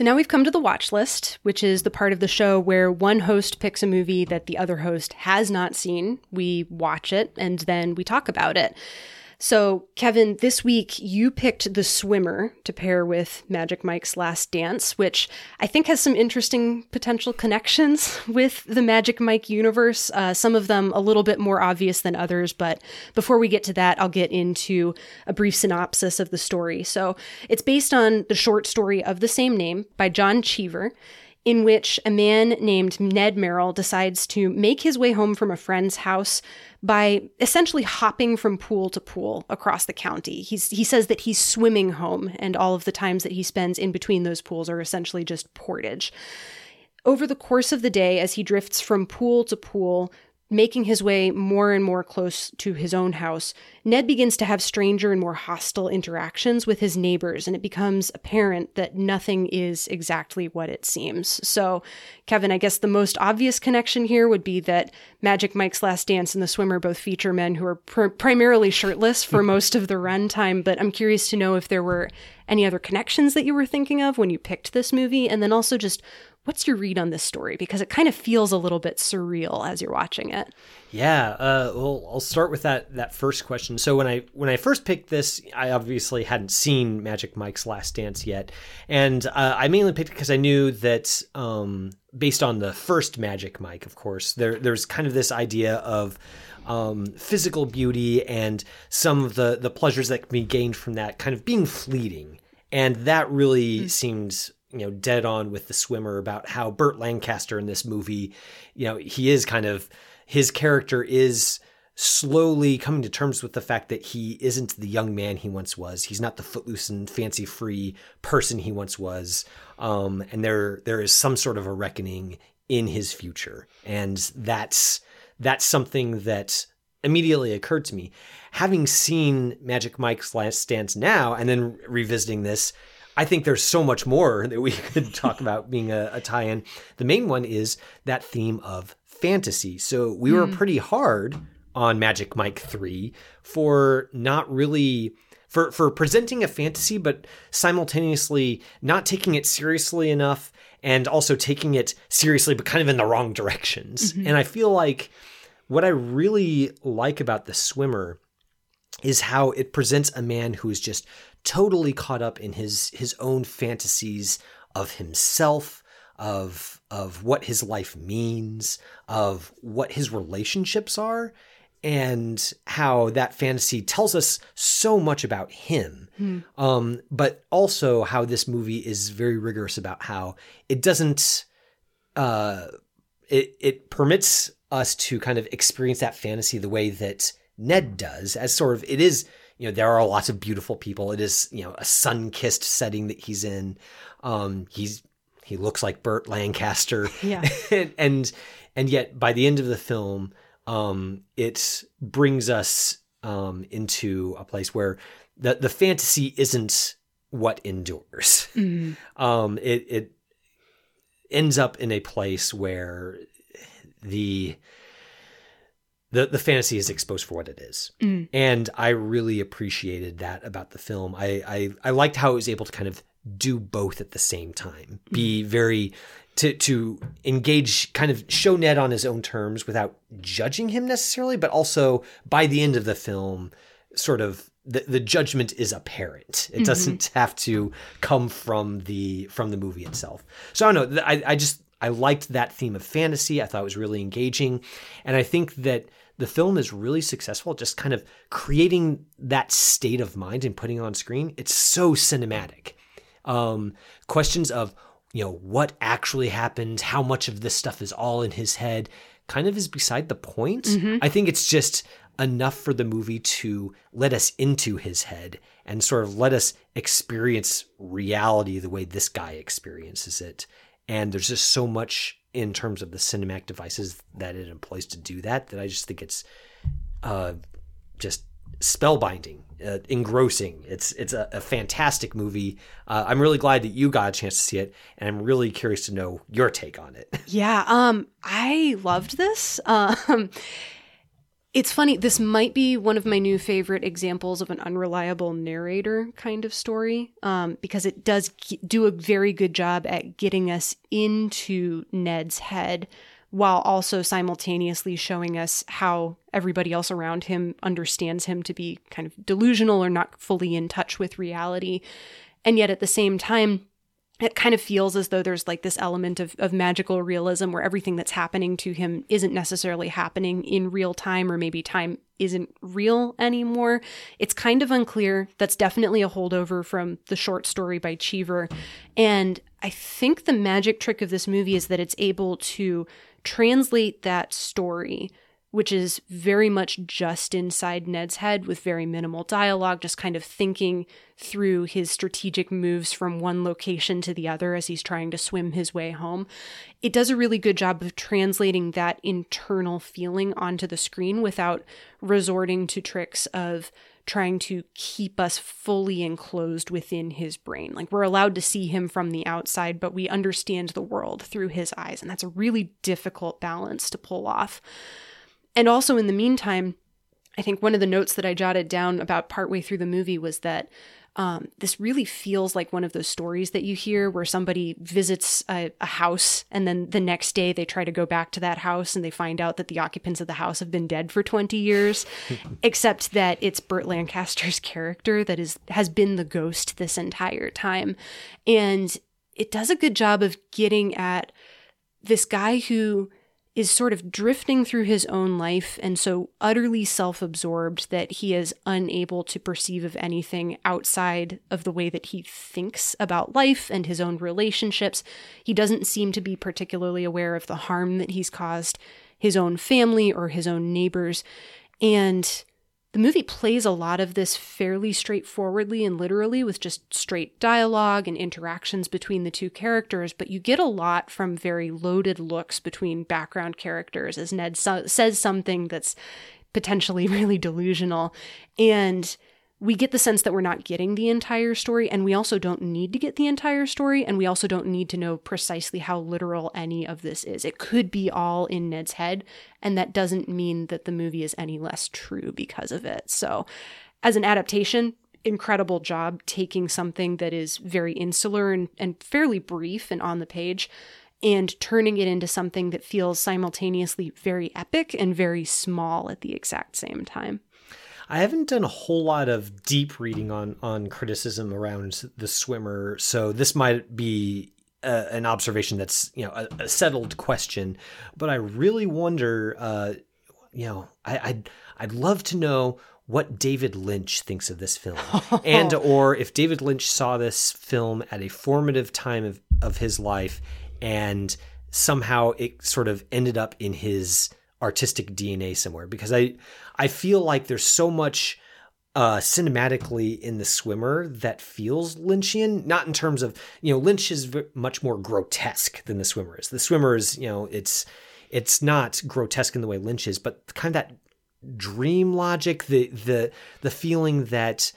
So now we've come to the watch list, which is the part of the show where one host picks a movie that the other host has not seen. We watch it and then we talk about it. So, Kevin, this week you picked The Swimmer to pair with Magic Mike's Last Dance, which I think has some interesting potential connections with the Magic Mike universe. Uh, some of them a little bit more obvious than others, but before we get to that, I'll get into a brief synopsis of the story. So, it's based on the short story of the same name by John Cheever in which a man named Ned Merrill decides to make his way home from a friend's house by essentially hopping from pool to pool across the county. He's, he says that he's swimming home, and all of the times that he spends in between those pools are essentially just portage. Over the course of the day, as he drifts from pool to pool, making his way more and more close to his own house, Ned begins to have stranger and more hostile interactions with his neighbors, and it becomes apparent that nothing is exactly what it seems. So, Kevin, I guess the most obvious connection here would be that Magic Mike's Last Dance and The Swimmer both feature men who are pr- primarily shirtless for most of the runtime, but I'm curious to know if there were any other connections that you were thinking of when you picked this movie, and then also just What's your read on this story? Because it kind of feels a little bit surreal as you're watching it. Yeah, uh, well, I'll start with that that first question. So when I when I first picked this, I obviously hadn't seen Magic Mike's Last Dance yet, and uh, I mainly picked it because I knew that um, based on the first Magic Mike, of course, there there's kind of this idea of um, physical beauty and some of the the pleasures that can be gained from that kind of being fleeting, and that really mm. seems you know dead on with the swimmer about how Burt Lancaster in this movie, you know, he is kind of his character is slowly coming to terms with the fact that he isn't the young man he once was. He's not the footloose and fancy free person he once was. Um, and there there is some sort of a reckoning in his future, and that's that's something that immediately occurred to me. Having seen Magic Mike's Last Dance now, and then revisiting this, I think there's so much more that we could talk about being a, a tie in. The main one is that theme of fantasy. So we were hmm. pretty hard on Magic Mike 3 for not really for for presenting a fantasy but simultaneously not taking it seriously enough and also taking it seriously but kind of in the wrong directions. Mm-hmm. And I feel like what I really like about the swimmer is how it presents a man who is just totally caught up in his his own fantasies of himself, of of what his life means, of what his relationships are, and how that fantasy tells us so much about him. Hmm. Um, but also how this movie is very rigorous about how it doesn't uh, it it permits us to kind of experience that fantasy the way that Ned does, as sort of it is you know there are lots of beautiful people. It is you know a sun-kissed setting that he's in. Um he's he looks like Burt Lancaster. Yeah. And and yet by the end of the film um it brings us um into a place where the the fantasy isn't what endures. Mm-hmm. um it it ends up in a place where the the the fantasy is exposed for what it is. Mm. And I really appreciated that about the film. I, I I liked how it was able to kind of do both at the same time. Mm. Be very to to engage kind of show Ned on his own terms without judging him necessarily, but also by the end of the film sort of the, the judgment is apparent. It mm-hmm. doesn't have to come from the from the movie itself. So I don't know. I, I just I liked that theme of fantasy. I thought it was really engaging. And I think that the film is really successful just kind of creating that state of mind and putting it on screen. It's so cinematic. Um, questions of, you know, what actually happened, how much of this stuff is all in his head, kind of is beside the point. Mm-hmm. I think it's just enough for the movie to let us into his head and sort of let us experience reality the way this guy experiences it. And there's just so much in terms of the cinematic devices that it employs to do that that I just think it's uh, just spellbinding, uh, engrossing. It's it's a, a fantastic movie. Uh, I'm really glad that you got a chance to see it, and I'm really curious to know your take on it. Yeah, um, I loved this. Um, It's funny, this might be one of my new favorite examples of an unreliable narrator kind of story, um, because it does do a very good job at getting us into Ned's head while also simultaneously showing us how everybody else around him understands him to be kind of delusional or not fully in touch with reality. And yet at the same time, it kind of feels as though there's like this element of, of magical realism where everything that's happening to him isn't necessarily happening in real time or maybe time isn't real anymore. It's kind of unclear. That's definitely a holdover from the short story by Cheever. And I think the magic trick of this movie is that it's able to translate that story which is very much just inside Ned's head with very minimal dialogue, just kind of thinking through his strategic moves from one location to the other as he's trying to swim his way home. It does a really good job of translating that internal feeling onto the screen without resorting to tricks of trying to keep us fully enclosed within his brain. Like we're allowed to see him from the outside, but we understand the world through his eyes. And that's a really difficult balance to pull off. And also, in the meantime, I think one of the notes that I jotted down about partway through the movie was that um, this really feels like one of those stories that you hear where somebody visits a, a, house and then the next day they try to go back to that house and they find out that the occupants of the house have been dead for 20 years, except that it's Burt Lancaster's character that is has been the ghost this entire time. And it does a good job of getting at this guy who is sort of drifting through his own life and so utterly self absorbed that he is unable to perceive of anything outside of the way that he thinks about life and his own relationships. He doesn't seem to be particularly aware of the harm that he's caused his own family or his own neighbors. And the movie plays a lot of this fairly straightforwardly and literally with just straight dialogue and interactions between the two characters, but you get a lot from very loaded looks between background characters as Ned so- says something that's potentially really delusional. And we get the sense that we're not getting the entire story, and we also don't need to get the entire story, and we also don't need to know precisely how literal any of this is. It could be all in Ned's head, and that doesn't mean that the movie is any less true because of it. So, as an adaptation, incredible job taking something that is very insular and, and fairly brief and on the page and turning it into something that feels simultaneously very epic and very small at the exact same time. I haven't done a whole lot of deep reading on on criticism around the swimmer, so this might be uh, an observation that's you know a, a, settled question, but I really wonder. Uh, you know, I, I'd I'd love to know what David Lynch thinks of this film, and or if David Lynch saw this film at a formative time of, of his life, and somehow it sort of ended up in his artistic DNA somewhere because I I feel like there's so much uh, cinematically in the swimmer that feels Lynchian, not in terms of you know Lynch is v- much more grotesque than the swimmer is. The swimmer is you know it's it's not grotesque in the way Lynch is, but kind of that dream logic, the the the feeling that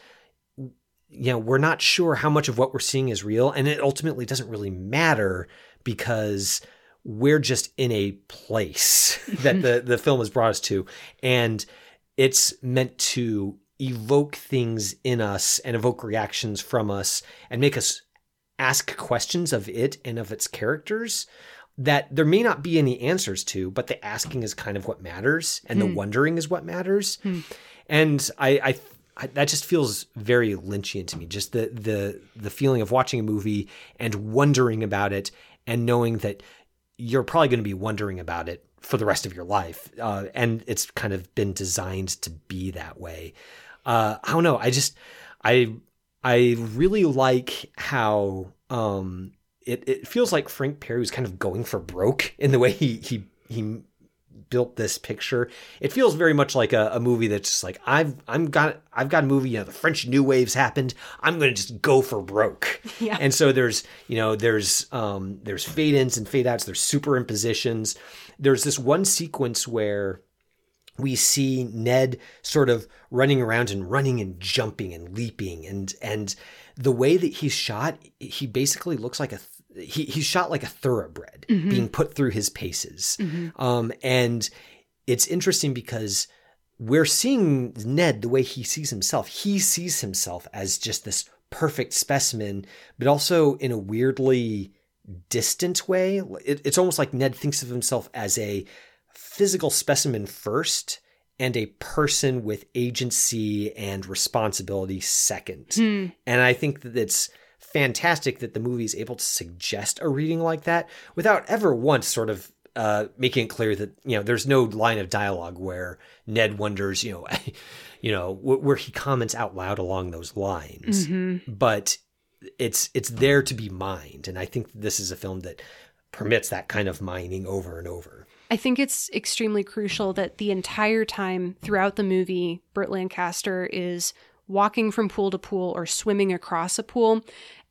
you know we're not sure how much of what we're seeing is real, and it ultimately doesn't really matter because we're just in a place that the, the film has brought us to. And it's meant to evoke things in us and evoke reactions from us and make us ask questions of it and of its characters that there may not be any answers to, but the asking is kind of what matters and the hmm. wondering is what matters. Hmm. And I, I I, that just feels very Lynchian to me. Just the the the feeling of watching a movie and wondering about it and knowing that you're probably going to be wondering about it for the rest of your life. Uh, and it's kind of been designed to be that way. Uh, I don't know. I just, I, I really like how, um, it, it feels like Frank Perry was kind of going for broke in the way he, he, he built this picture. It feels very much like a, a movie that's just like I've I'm got I've got a movie. You know, the French New Waves happened. I'm going to just go for broke. Yeah. And so there's you know there's um there's fade ins and fade outs. There's superimpositions. There's this one sequence where we see Ned sort of running around and running and jumping and leaping and and the way that he's shot, he basically looks like a he, he's shot like a thoroughbred mm-hmm. being put through his paces. Mm-hmm. Um, and it's interesting because we're seeing Ned the way he sees himself. He sees himself as just this perfect specimen, but also in a weirdly distant way. It, it's almost like Ned thinks of himself as a physical specimen first and a person with agency and responsibility second. Hmm. And I think that it's fantastic that the movie is able to suggest a reading like that without ever once sort of uh, making it clear that you know there's no line of dialogue where Ned wonders, you know, you know, wh- where he comments out loud along those lines. But it's it's there to be mined, and I think this is a film that permits that kind of mining over and over. I think it's extremely crucial that the entire time throughout the movie, Burt Lancaster is walking from pool to pool or swimming across a pool.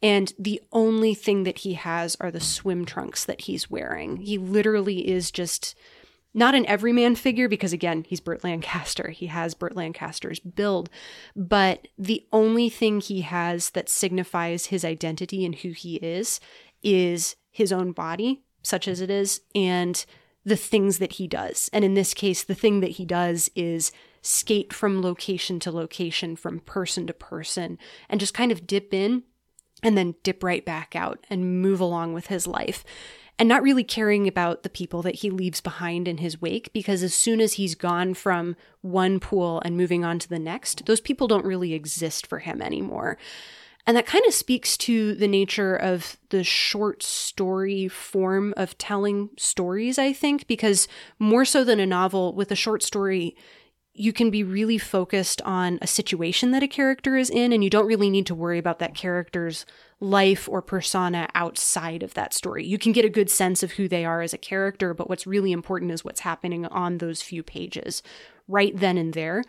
And the only thing that he has are the swim trunks that he's wearing. He literally is just not an everyman figure because, again, he's Burt Lancaster. He has Burt Lancaster's build. But the only thing he has that signifies his identity and who he is is his own body, such as it is, and the things that he does. And in this case, the thing that he does is skate from location to location, from person to person, and just kind of dip in and then dip right back out and move along with his life. And not really caring about the people that he leaves behind in his wake, because as soon as he's gone from one pool and moving on to the next, those people don't really exist for him anymore. And that kind of speaks to the nature of the short story form of telling stories, I think, because more so than a novel, with a short story, you can be really focused on a situation that a character is in, and you don't really need to worry about that character's life or persona outside of that story. You can get a good sense of who they are as a character, but what's really important is what's happening on those few pages right then and there.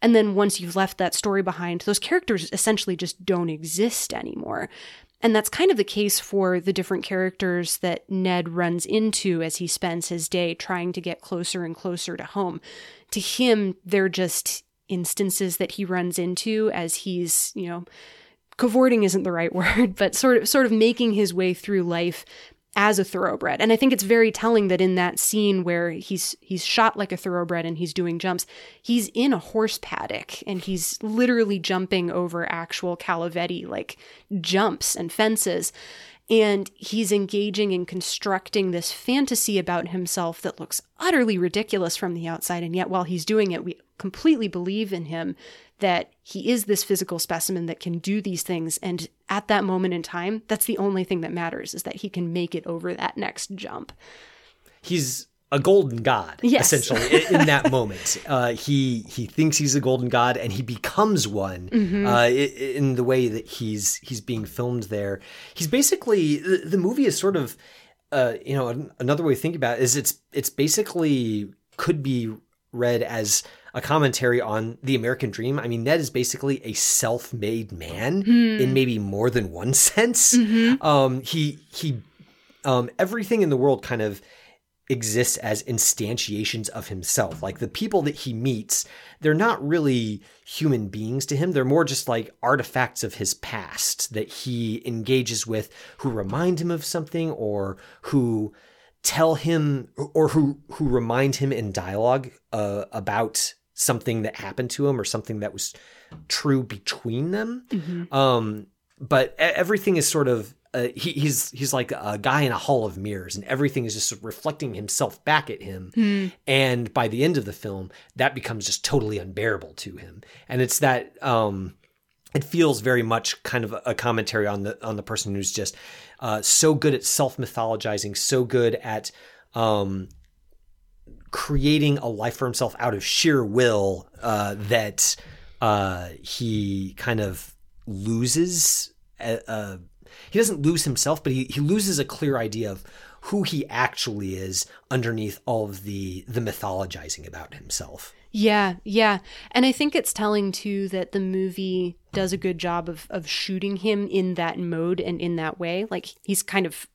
And then once you've left that story behind, those characters essentially just don't exist anymore. And that's kind of the case for the different characters that Ned runs into as he spends his day trying to get closer and closer to home. To him, they're just instances that he runs into as he's, you know, cavorting isn't the right word, but sort of sort of making his way through life as a thoroughbred. And I think it's very telling that in that scene where he's he's shot like a thoroughbred and he's doing jumps, he's in a horse paddock and he's literally jumping over actual cavaletti like jumps and fences. And he's engaging in constructing this fantasy about himself that looks utterly ridiculous from the outside. And yet, while he's doing it, we completely believe in him that he is this physical specimen that can do these things. And at that moment in time, that's the only thing that matters is that he can make it over that next jump. He's a golden god, Yes. essentially, in, that moment. Uh, he he thinks he's a golden god, and he becomes one Mm-hmm. uh, in the way that he's he's being filmed there. He's basically the, the movie is sort of, uh, you know, another way to think about it is it's it's basically could be read as a commentary on the American dream. I mean, Ned is basically a self-made man Hmm. in maybe more than one sense. Mm-hmm. Um, he he um, everything in the world kind of exists as instantiations of himself. Like the people that he meets, they're not really human beings to him. They're more just like artifacts of his past that he engages with who remind him of something or who tell him or who who remind him in dialogue uh, about something that happened to him or something that was true between them. Um, but everything is sort of uh, he, he's he's like a guy in a hall of mirrors, and everything is just reflecting himself back at him. And by the end of the film, that becomes just totally unbearable to him. And it's that um, it feels very much kind of a commentary on the on the person who's just uh, so good at self mythologizing, so good at um, creating a life for himself out of sheer will uh, that uh, he kind of loses. Uh, uh, he doesn't lose himself, but he, he loses a clear idea of who he actually is underneath all of the the mythologizing about himself. Yeah, yeah. And I think it's telling too that the movie does a good job of of shooting him in that mode and in that way. Like he's kind of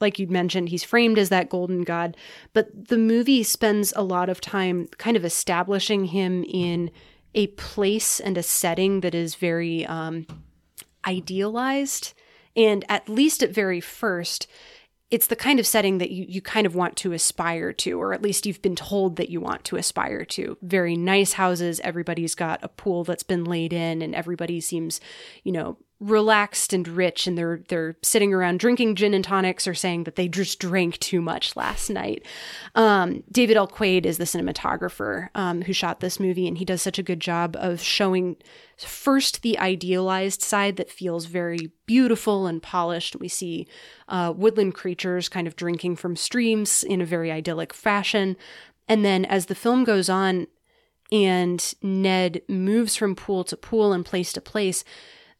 like you mentioned, he's framed as that golden god, but the movie spends a lot of time kind of establishing him in a place and a setting that is very um idealized and at least at very first it's the kind of setting that you, you kind of want to aspire to, or at least you've been told that you want to aspire to. Very nice houses. Everybody's got a pool that's been laid in, and everybody seems, you know, relaxed and rich and they're they're sitting around drinking gin and tonics or saying that they just drank too much last night. Um, David L. Quaid is the cinematographer um, who shot this movie, and he does such a good job of showing first the idealized side that feels very beautiful and polished. We see uh, woodland creatures kind of drinking from streams in a very idyllic fashion, and then as the film goes on. And Ned moves from pool to pool and place to place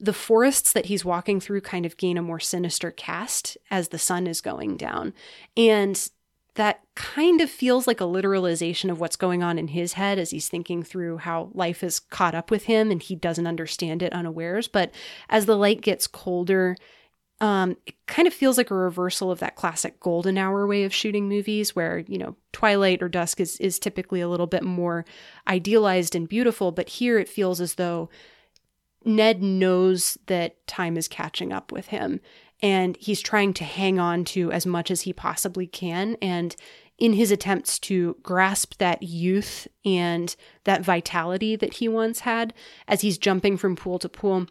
the forests that he's walking through kind of gain a more sinister cast as the sun is going down. And that kind of feels like a literalization of what's going on in his head as he's thinking through how life is caught up with him and he doesn't understand it unawares. But as the light gets colder, um, it kind of feels like a reversal of that classic golden hour way of shooting movies where, you know, twilight or dusk is, is typically a little bit more idealized and beautiful. But here it feels as though Ned knows that time is catching up with him and he's trying to hang on to as much as he possibly can. And in his attempts to grasp that youth and that vitality that he once had, as he's jumping from pool to pool,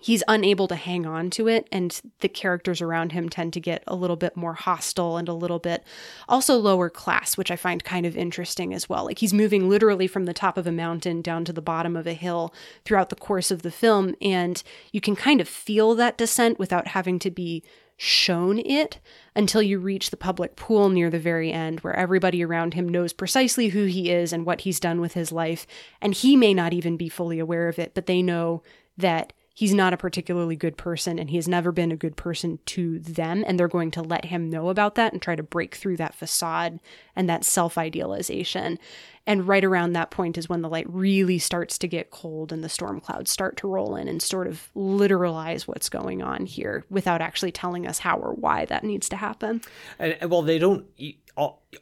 he's unable to hang on to it and the characters around him tend to get a little bit more hostile and a little bit also lower class which i find kind of interesting as well like he's moving literally from the top of a mountain down to the bottom of a hill throughout the course of the film and you can kind of feel that descent without having to be shown it until you reach the public pool near the very end, where everybody around him knows precisely who he is and what he's done with his life. And he may not even be fully aware of it, but they know that he's not a particularly good person and he has never been a good person to them. And they're going to let him know about that and try to break through that facade and that self idealization. And right around that point is when the light really starts to get cold and the storm clouds start to roll in and sort of literalize what's going on here without actually telling us how or why that needs to happen. And, well, they don't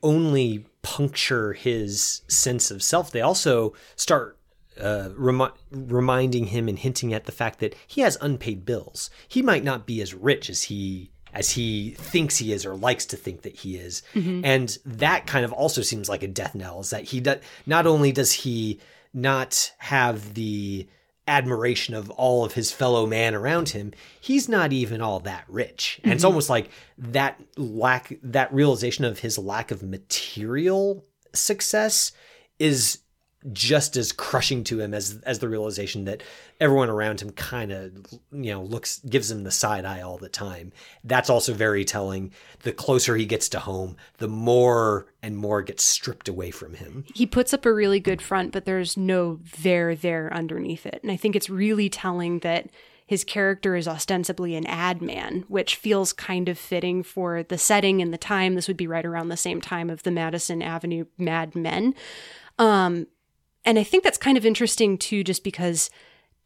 only puncture his sense of self, they also start uh, remi- reminding him and hinting at the fact that he has unpaid bills. He might not be as rich as he as he thinks he is or likes to think that he is. Mm-hmm. And that kind of also seems like a death knell is that he does not only does he not have the admiration of all of his fellow man around him, he's not even all that rich. And mm-hmm. it's almost like that lack that realization of his lack of material success is just as crushing to him as as the realization that everyone around him kind of you know looks gives him the side eye all the time that's also very telling the closer he gets to home the more and more gets stripped away from him he puts up a really good front but there's no there there underneath it and i think it's really telling that his character is ostensibly an ad man, which feels kind of fitting for the setting and the time. This would be right around the same time of the Madison Avenue Mad Men. Um, and I think that's kind of interesting too, just because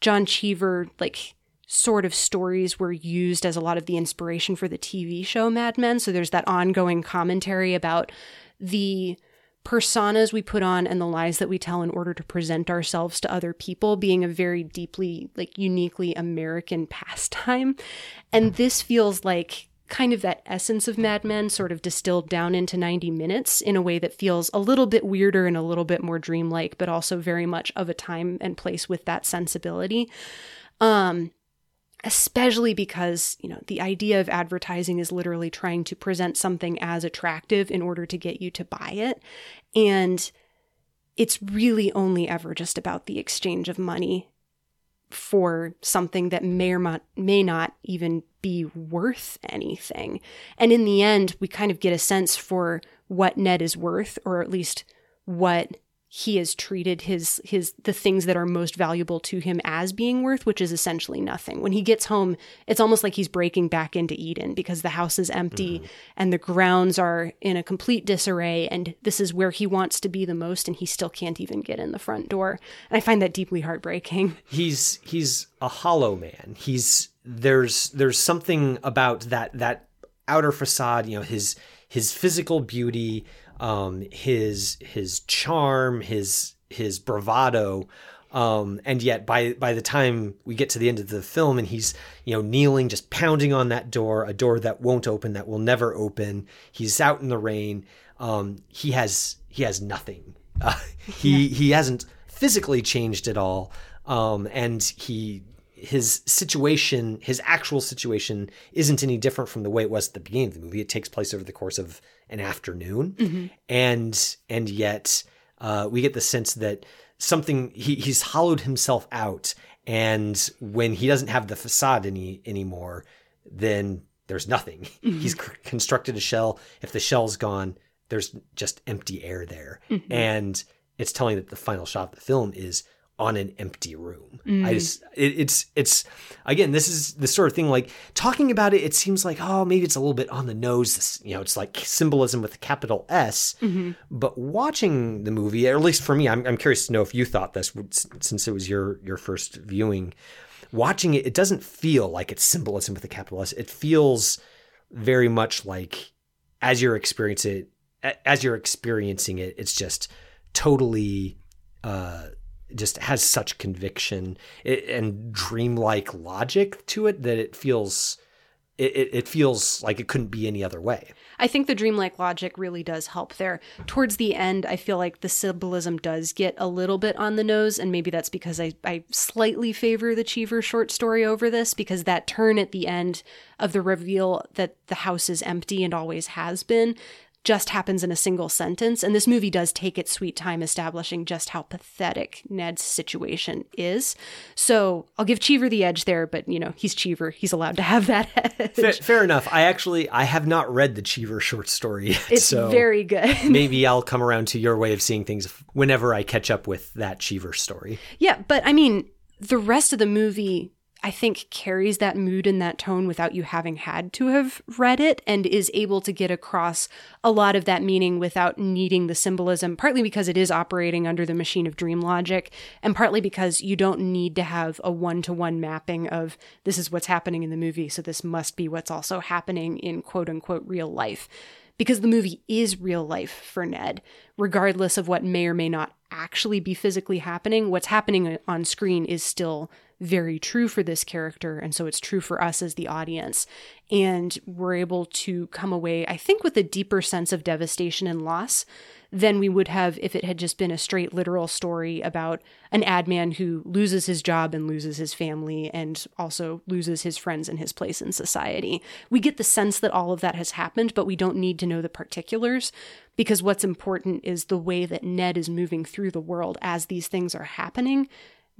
John Cheever, like, sort of stories were used as a lot of the inspiration for the TV show Mad Men. So there's that ongoing commentary about the personas we put on and the lies that we tell in order to present ourselves to other people being a very deeply, like, uniquely American pastime. And this feels like kind of that essence of Mad Men sort of distilled down into 90 minutes in a way that feels a little bit weirder and a little bit more dreamlike, but also very much of a time and place with that sensibility. Um, especially because, you know, the idea of advertising is literally trying to present something as attractive in order to get you to buy it. And it's really only ever just about the exchange of money for something that may or may not even be worth anything. And in the end, we kind of get a sense for what Ned is worth, or at least what he has treated his his the things that are most valuable to him as being worth which is essentially nothing. When he gets home it's almost like he's breaking back into eden because the house is empty mm-hmm. and the grounds are in a complete disarray and this is where he wants to be the most and he still can't even get in the front door. And i find that deeply heartbreaking. He's he's a hollow man. He's there's there's something about that that outer facade you know his his physical beauty um, his his charm, his his bravado, Um, and yet by by the time we get to the end of the film and he's you know kneeling just pounding on that door a door that won't open that will never open he's out in the rain um, he has he has nothing uh, he yeah. he hasn't physically changed at all um, and he his situation his actual situation isn't any different from the way it was at the beginning of the movie it takes place over the course of an afternoon mm-hmm. and and yet uh, we get the sense that something he, he's hollowed himself out and when he doesn't have the facade any anymore then there's nothing mm-hmm. he's c- constructed a shell if the shell's gone there's just empty air there mm-hmm. and it's telling that the final shot of the film is on an empty room. Mm. I just it, it's it's again this is the sort of thing like talking about it. It seems like oh maybe it's a little bit on the nose. This, you know, it's like symbolism with a capital S. Mm-hmm. But watching the movie, or at least for me, I'm, I'm curious to know if you thought this since it was your your first viewing. Watching it, it doesn't feel like it's symbolism with a capital S. It feels very much like as you're experiencing it, as you're experiencing it, it's just totally. Uh, just has such conviction and dreamlike logic to it that it feels it, it feels like it couldn't be any other way. I think the dreamlike logic really does help there. Towards the end, I feel like the symbolism does get a little bit on the nose, and maybe that's because I, I slightly favor the Cheever short story over this, because that turn at the end of the reveal that the house is empty and always has been, just happens in a single sentence. And this movie does take its sweet time establishing just how pathetic Ned's situation is. So I'll give Cheever the edge there, but you know, he's Cheever. He's allowed to have that edge. Fair, fair enough. I actually I have not read the Cheever short story yet. It's so very good. maybe I'll come around to your way of seeing things whenever I catch up with that Cheever story. Yeah, but I mean, the rest of the movie I think carries that mood and that tone without you having had to have read it and is able to get across a lot of that meaning without needing the symbolism, partly because it is operating under the machine of dream logic, and partly because you don't need to have a one to one mapping of this is what's happening in the movie, so this must be what's also happening in quote unquote real life. Because the movie is real life for Ned, regardless of what may or may not actually be physically happening, what's happening uh, on screen is still very true for this character. And so it's true for us as the audience. And we're able to come away, I think, with a deeper sense of devastation and loss than we would have if it had just been a straight literal story about an ad man who loses his job and loses his family and also loses his friends and his place in society. We get the sense that all of that has happened, but we don't need to know the particulars because what's important is the way that Ned is moving through the world as these things are happening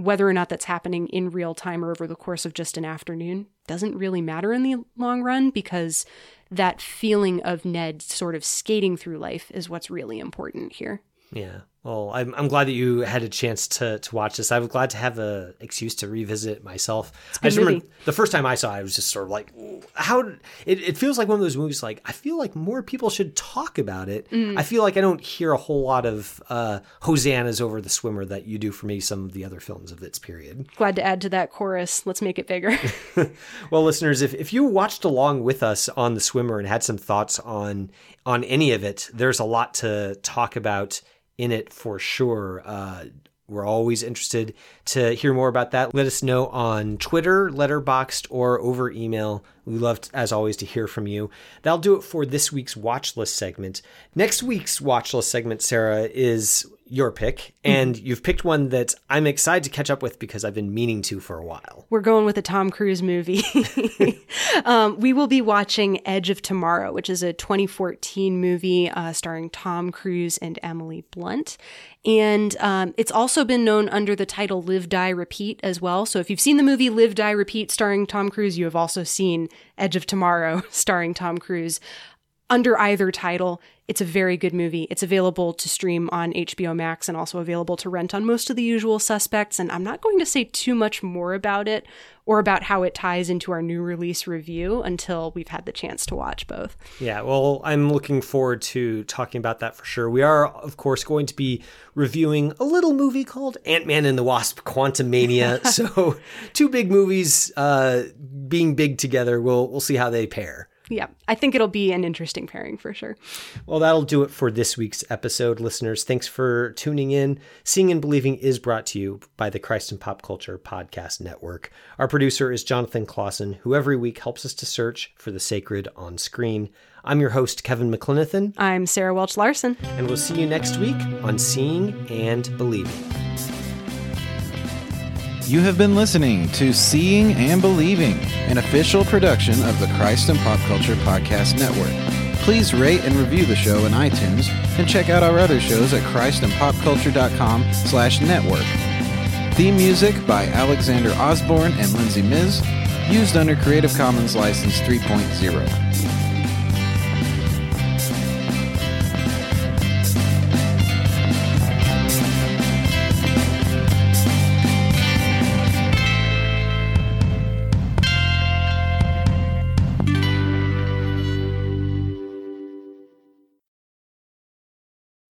whether or not that's happening in real time or over the course of just an afternoon doesn't really matter in the long run because that feeling of Ned sort of skating through life is what's really important here. Yeah. Well, I'm, I'm glad that you had a chance to, to watch this. I'm glad to have an excuse to revisit myself. I just movie. remember the first time I saw it, I was just sort of like, how it, it feels like one of those movies. Like I feel like more people should talk about it. Mm. I feel like I don't hear a whole lot of uh, hosannas over the swimmer that you do for me. Some of the other films of its period. Glad to add to that chorus. Let's make it bigger. well, listeners, if if you watched along with us on the swimmer and had some thoughts on on any of it, there's a lot to talk about in it for sure. Uh, we're always interested to hear more about that. Let us know on Twitter, Letterboxd, or over email. We love, as always, to hear from you. That'll do it for this week's watch list segment. Next week's watch list segment, Sarah, is your pick, and mm-hmm. you've picked one that I'm excited to catch up with because I've been meaning to for a while. We're going with a Tom Cruise movie. um, we will be watching Edge of Tomorrow, which is a 2014 movie uh, starring Tom Cruise and Emily Blunt. And um, it's also been known under the title Live, Die, Repeat as well. So if you've seen the movie Live, Die, Repeat starring Tom Cruise, you have also seen Edge of Tomorrow starring Tom Cruise under either title. It's a very good movie. It's available to stream on HBO Max and also available to rent on most of the usual suspects. And I'm not going to say too much more about it or about how it ties into our new release review until we've had the chance to watch both. Yeah, well, I'm looking forward to talking about that for sure. We are, of course, going to be reviewing a little movie called Ant Man and the Wasp Quantumania. so, two big movies uh, being big together. We'll, we'll see how they pair. Yeah, I think it'll be an interesting pairing for sure. Well, that'll do it for this week's episode, listeners. Thanks for tuning in. Seeing and Believing is brought to you by the Christ and Pop Culture Podcast Network. Our producer is Jonathan Clausen, who every week helps us to search for the sacred on screen. I'm your host, Kevin McLenithan. I'm Sarah Welch Larson. And we'll see you next week on Seeing and Believing. You have been listening to Seeing and Believing, an official production of the Christ and Pop Culture Podcast Network. Please rate and review the show in iTunes and check out our other shows at christandpopculture.com slash network. Theme music by Alexander Osborne and Lindsay Miz, used under Creative Commons License 3.0.